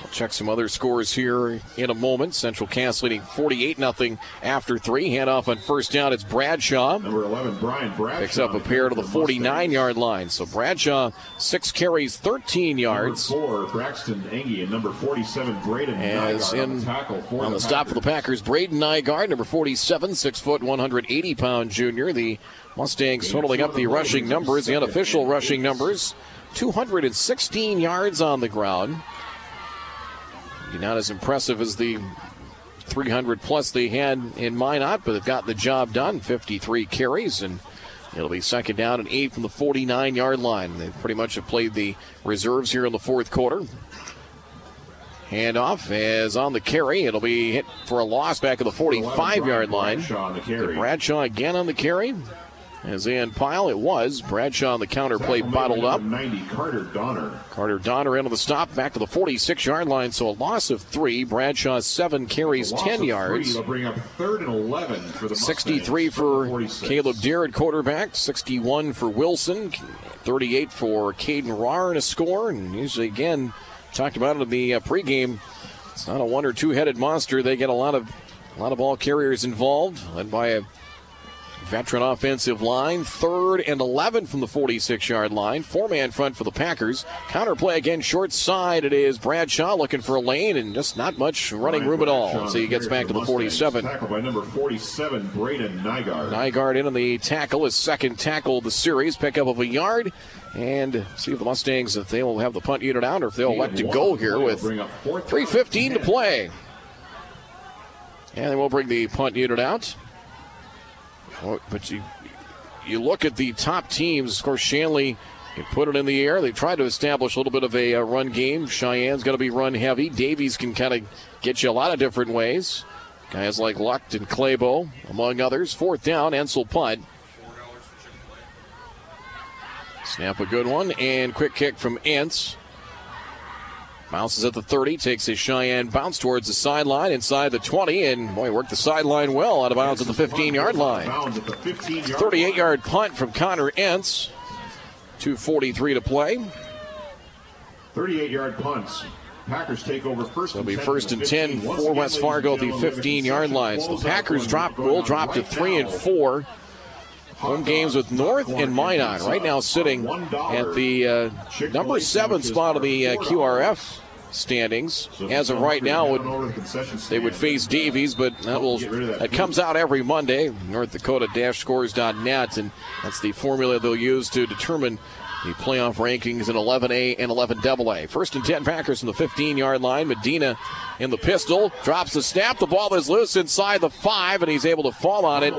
I'll check some other scores here in a moment. Central Cass leading 48 0 after three. Handoff on first down. It's Bradshaw. Number 11, Brian Bradshaw. Picks up a pair to the 49 yard line. So Bradshaw, six carries, 13 yards. Number four, Braxton Engie, and number 47, Braden As Nygaard in on the, tackle for on the the stop for the Packers, Braden Nygaard, number 47, 6 foot, 180 pound junior. The Mustangs totaling up the rushing numbers, the unofficial rushing numbers. 216 yards on the ground. Not as impressive as the 300 plus they had in Minot, but they've got the job done. 53 carries, and it'll be second down and eight from the 49 yard line. They pretty much have played the reserves here in the fourth quarter. Handoff is on the carry. It'll be hit for a loss back at the 45 yard line. Bradshaw on the carry. Bradshaw again on the carry. As in pile, it was. Bradshaw on the counter play bottled up. 90, Carter Donner. Carter Donner into the stop, back to the 46 yard line. So a loss of three. Bradshaw seven carries, A loss 10 of yards. Bring up third and 11 for the 63 Mustangs. for 46. Caleb Deer at quarterback, 61 for Wilson, 38 for Caden Rahr in a score. And usually, again, talked about it in the uh, pregame. It's not a one or two headed monster. They get a lot of a lot of ball carriers involved, led by a veteran offensive line. Third and 11 from the 46 yard line. Four man front for the Packers. Counter play again, short side. It is Bradshaw looking for a lane and just not much running room at all. So he gets back to the 47. Tackled by number 47, Braden Nygaard. Nygaard in on the tackle, his second tackle of the series, pickup of a yard, and see if the Mustangs if they will have the punt unit out or if they'll elect to go here with 3:15 to play. And they will bring the punt unit out. Oh, But you you look at the top teams. Of course, Shanley can put it in the air. They tried to establish a little bit of a uh, run game. Sheyenne's going to be run heavy. Davies can kind of get you a lot of different ways. Guys like Lucht and Claybo, among others. Fourth down, Ensel punt. Snap a good one, and quick kick from Ents. Bounces at the 30, takes his Sheyenne bounce towards the sideline inside the 20, and boy, worked the sideline well out of bounds at the 15 yard line. Bounds at the 15 yard 38 yard punt from Connor Entz. 2.43 to play. 38 yard punts. Packers take over first. It'll be first and 10 for West Fargo at the gentlemen, we have a 15 yard line. So the Packers drop, will drop to now. 3 and 4. Home games with North and Minot. Right now sitting at the uh, number seven spot of the uh, QRF standings. So As of right now, would on over to the concession They would face Davies, but that will Get rid of that that comes out every Monday. North Dakota scores.net, and that's the formula they'll use to determine the playoff rankings in 11A and 11AA. First and 10 Packers from the 15 yard line. Medina in the pistol drops the snap. The ball is loose inside the five, and he's able to fall on it.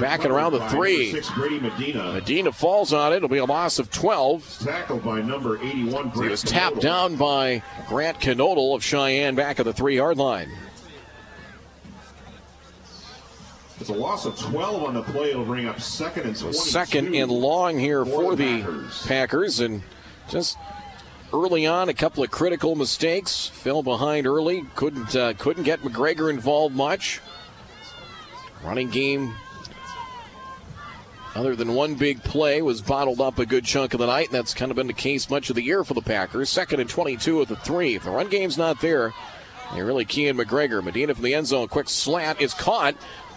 Back and around the three. Medina. Medina falls on it. It'll be a loss of 12. Tackled by number 81. He was tapped down by Grant Knodel of Sheyenne back at the three yard line. It's a loss of 12 on the play. It'll bring up second and 22. Second and long here for, for the Packers. Packers. And just early on, a couple of critical mistakes. Fell behind early. Couldn't uh, couldn't get McGregor involved much. Running game, other than one big play, was bottled up a good chunk of the night, and that's kind of been the case much of the year for the Packers. Second and 22 at the three. If the run game's not there, they really key in McGregor. Medina from the end zone, quick slant is caught.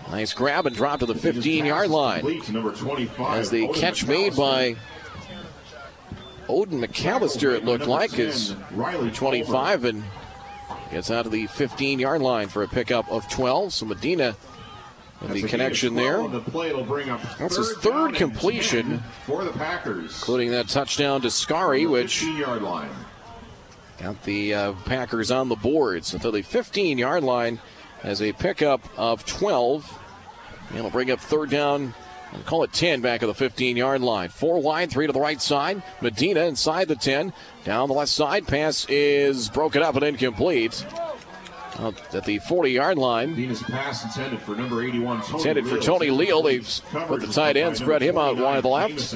Nice grab and drop to the 15 yard line. Complete to number 25. As the catch made by Odin McAllister, it looked like, is Riley 25 and gets out of the 15 yard line for a pickup of 12. So Medina That's the connection there, The play will bring up That's his third and completion. for the Packers. including that touchdown to Scary, which 15 yard line. got the uh, Packers on the boards until the 15 yard line as a pickup of 12. And it'll bring up third down. Call it 10 back at the 15 yard line. Four wide, three to the right side. Medina inside the 10. Down the left side. Pass is broken up and incomplete. Out at the 40 yard line. Medina's pass intended for number 81. Tony Intended for Tony Leal. They've put the tight end, spread him out wide to the left.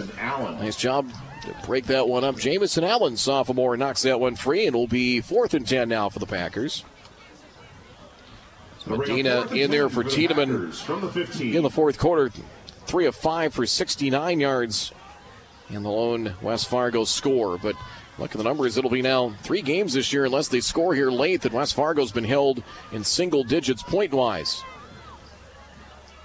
Nice job to break that one up. Jamison Allen, sophomore, knocks that one free, and it'll be fourth and 10 now for the Packers. Medina in there for Tiedemann. In the fourth quarter, three of five for 69 yards And the lone West Fargo score. But look at the numbers. It'll be now three games this year unless they score here late that West Fargo's been held in single digits point wise.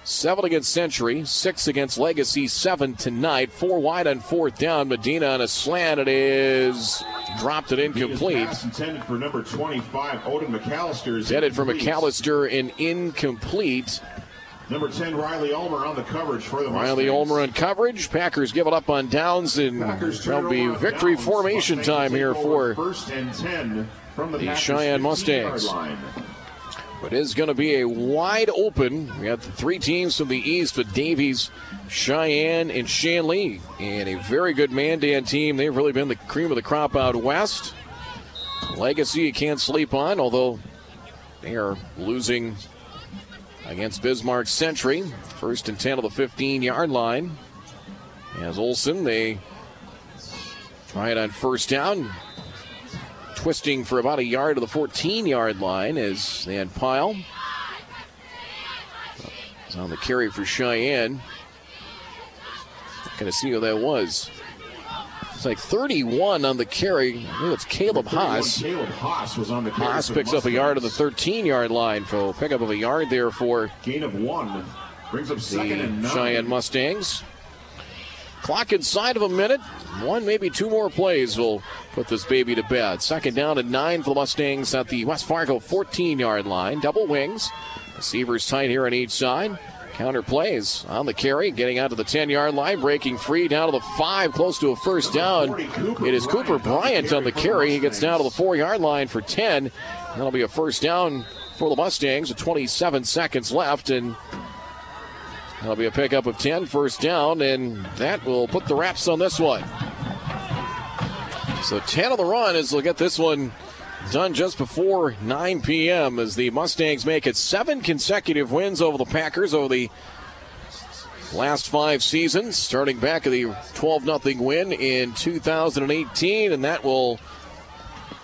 Seven against Century, six against Legacy, seven tonight. Four wide on fourth down. Medina on a slant. It is dropped it incomplete. intended for number 25. Odin McAllister. is Headed for. McAllister and incomplete. Number 10, Riley Ulmer on the coverage for the Riley Mustangs. Ulmer on coverage. Packers give it up on downs, and there'll be victory downs. formation time here for. first and 10 from the, the Sheyenne 15-yard Mustangs. Line. It is going to be a wide open. We got three teams from the east with Davies, Sheyenne, and Shanley, and a very good Mandan team. They've really been the cream of the crop out west. Legacy you can't sleep on, although they are losing against Bismarck Century. First and 10 of the 15 yard line. As Olson, they try it on first down. Twisting for about a yard to the 14 yard line as they had Pile. It's on the carry for Sheyenne. Going to see who that was. It's like 31 on the carry. I think it's Caleb Haas. Caleb Haas was on the carry Haas picks up a yard of the 13 yard line. for pick up of a yard there for Gain of one. Brings up second and nine. Sheyenne Mustangs. Clock inside of a minute. One, maybe two more plays will put this baby to bed. Second down and nine for the Mustangs at the West Fargo 14 yard line. Double wings. Receivers tight here on each side. Counter plays on the carry, getting out to the 10 yard line, breaking free down to the five, close to a first down. 40, It is Cooper Bryant Bryant on the carry. He gets down to the four yard line for 10. That'll be a first down for the Mustangs with 27 seconds left. And That'll be a pickup of 10, first down, and that will put the wraps on this one. So 10 on the run as they'll get this one done just before 9 p.m. as the Mustangs make it seven consecutive wins over the Packers over the last five seasons, starting back at the 12 0 win in 2018, and that will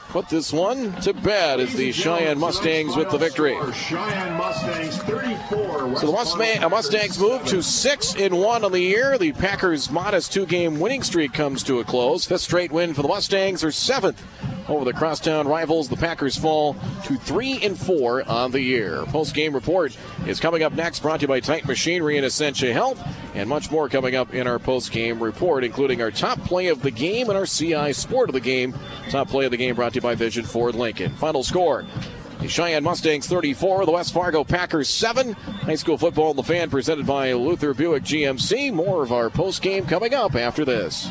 put this one to bed as the Sheyenne Mustangs with the victory. Sheyenne Mustangs 34. So the uh, Mustangs move to six in one on the year. The Packers' modest two-game winning streak comes to a close. Fifth straight win for the Mustangs. Their seventh over the crosstown rivals. The Packers fall to three and four on the year. Post-game report is coming up next. Brought to you by Titan Machinery and Essentia Health, and much more coming up in our post-game report, including our top play of the game and our CI Sport of the game. Top play of the game brought to you by Vision Ford Lincoln. Final score. The Sheyenne Mustangs 34, the West Fargo Packers 7. High school football in the fan presented by Luther Buick GMC. More of our post game coming up after this.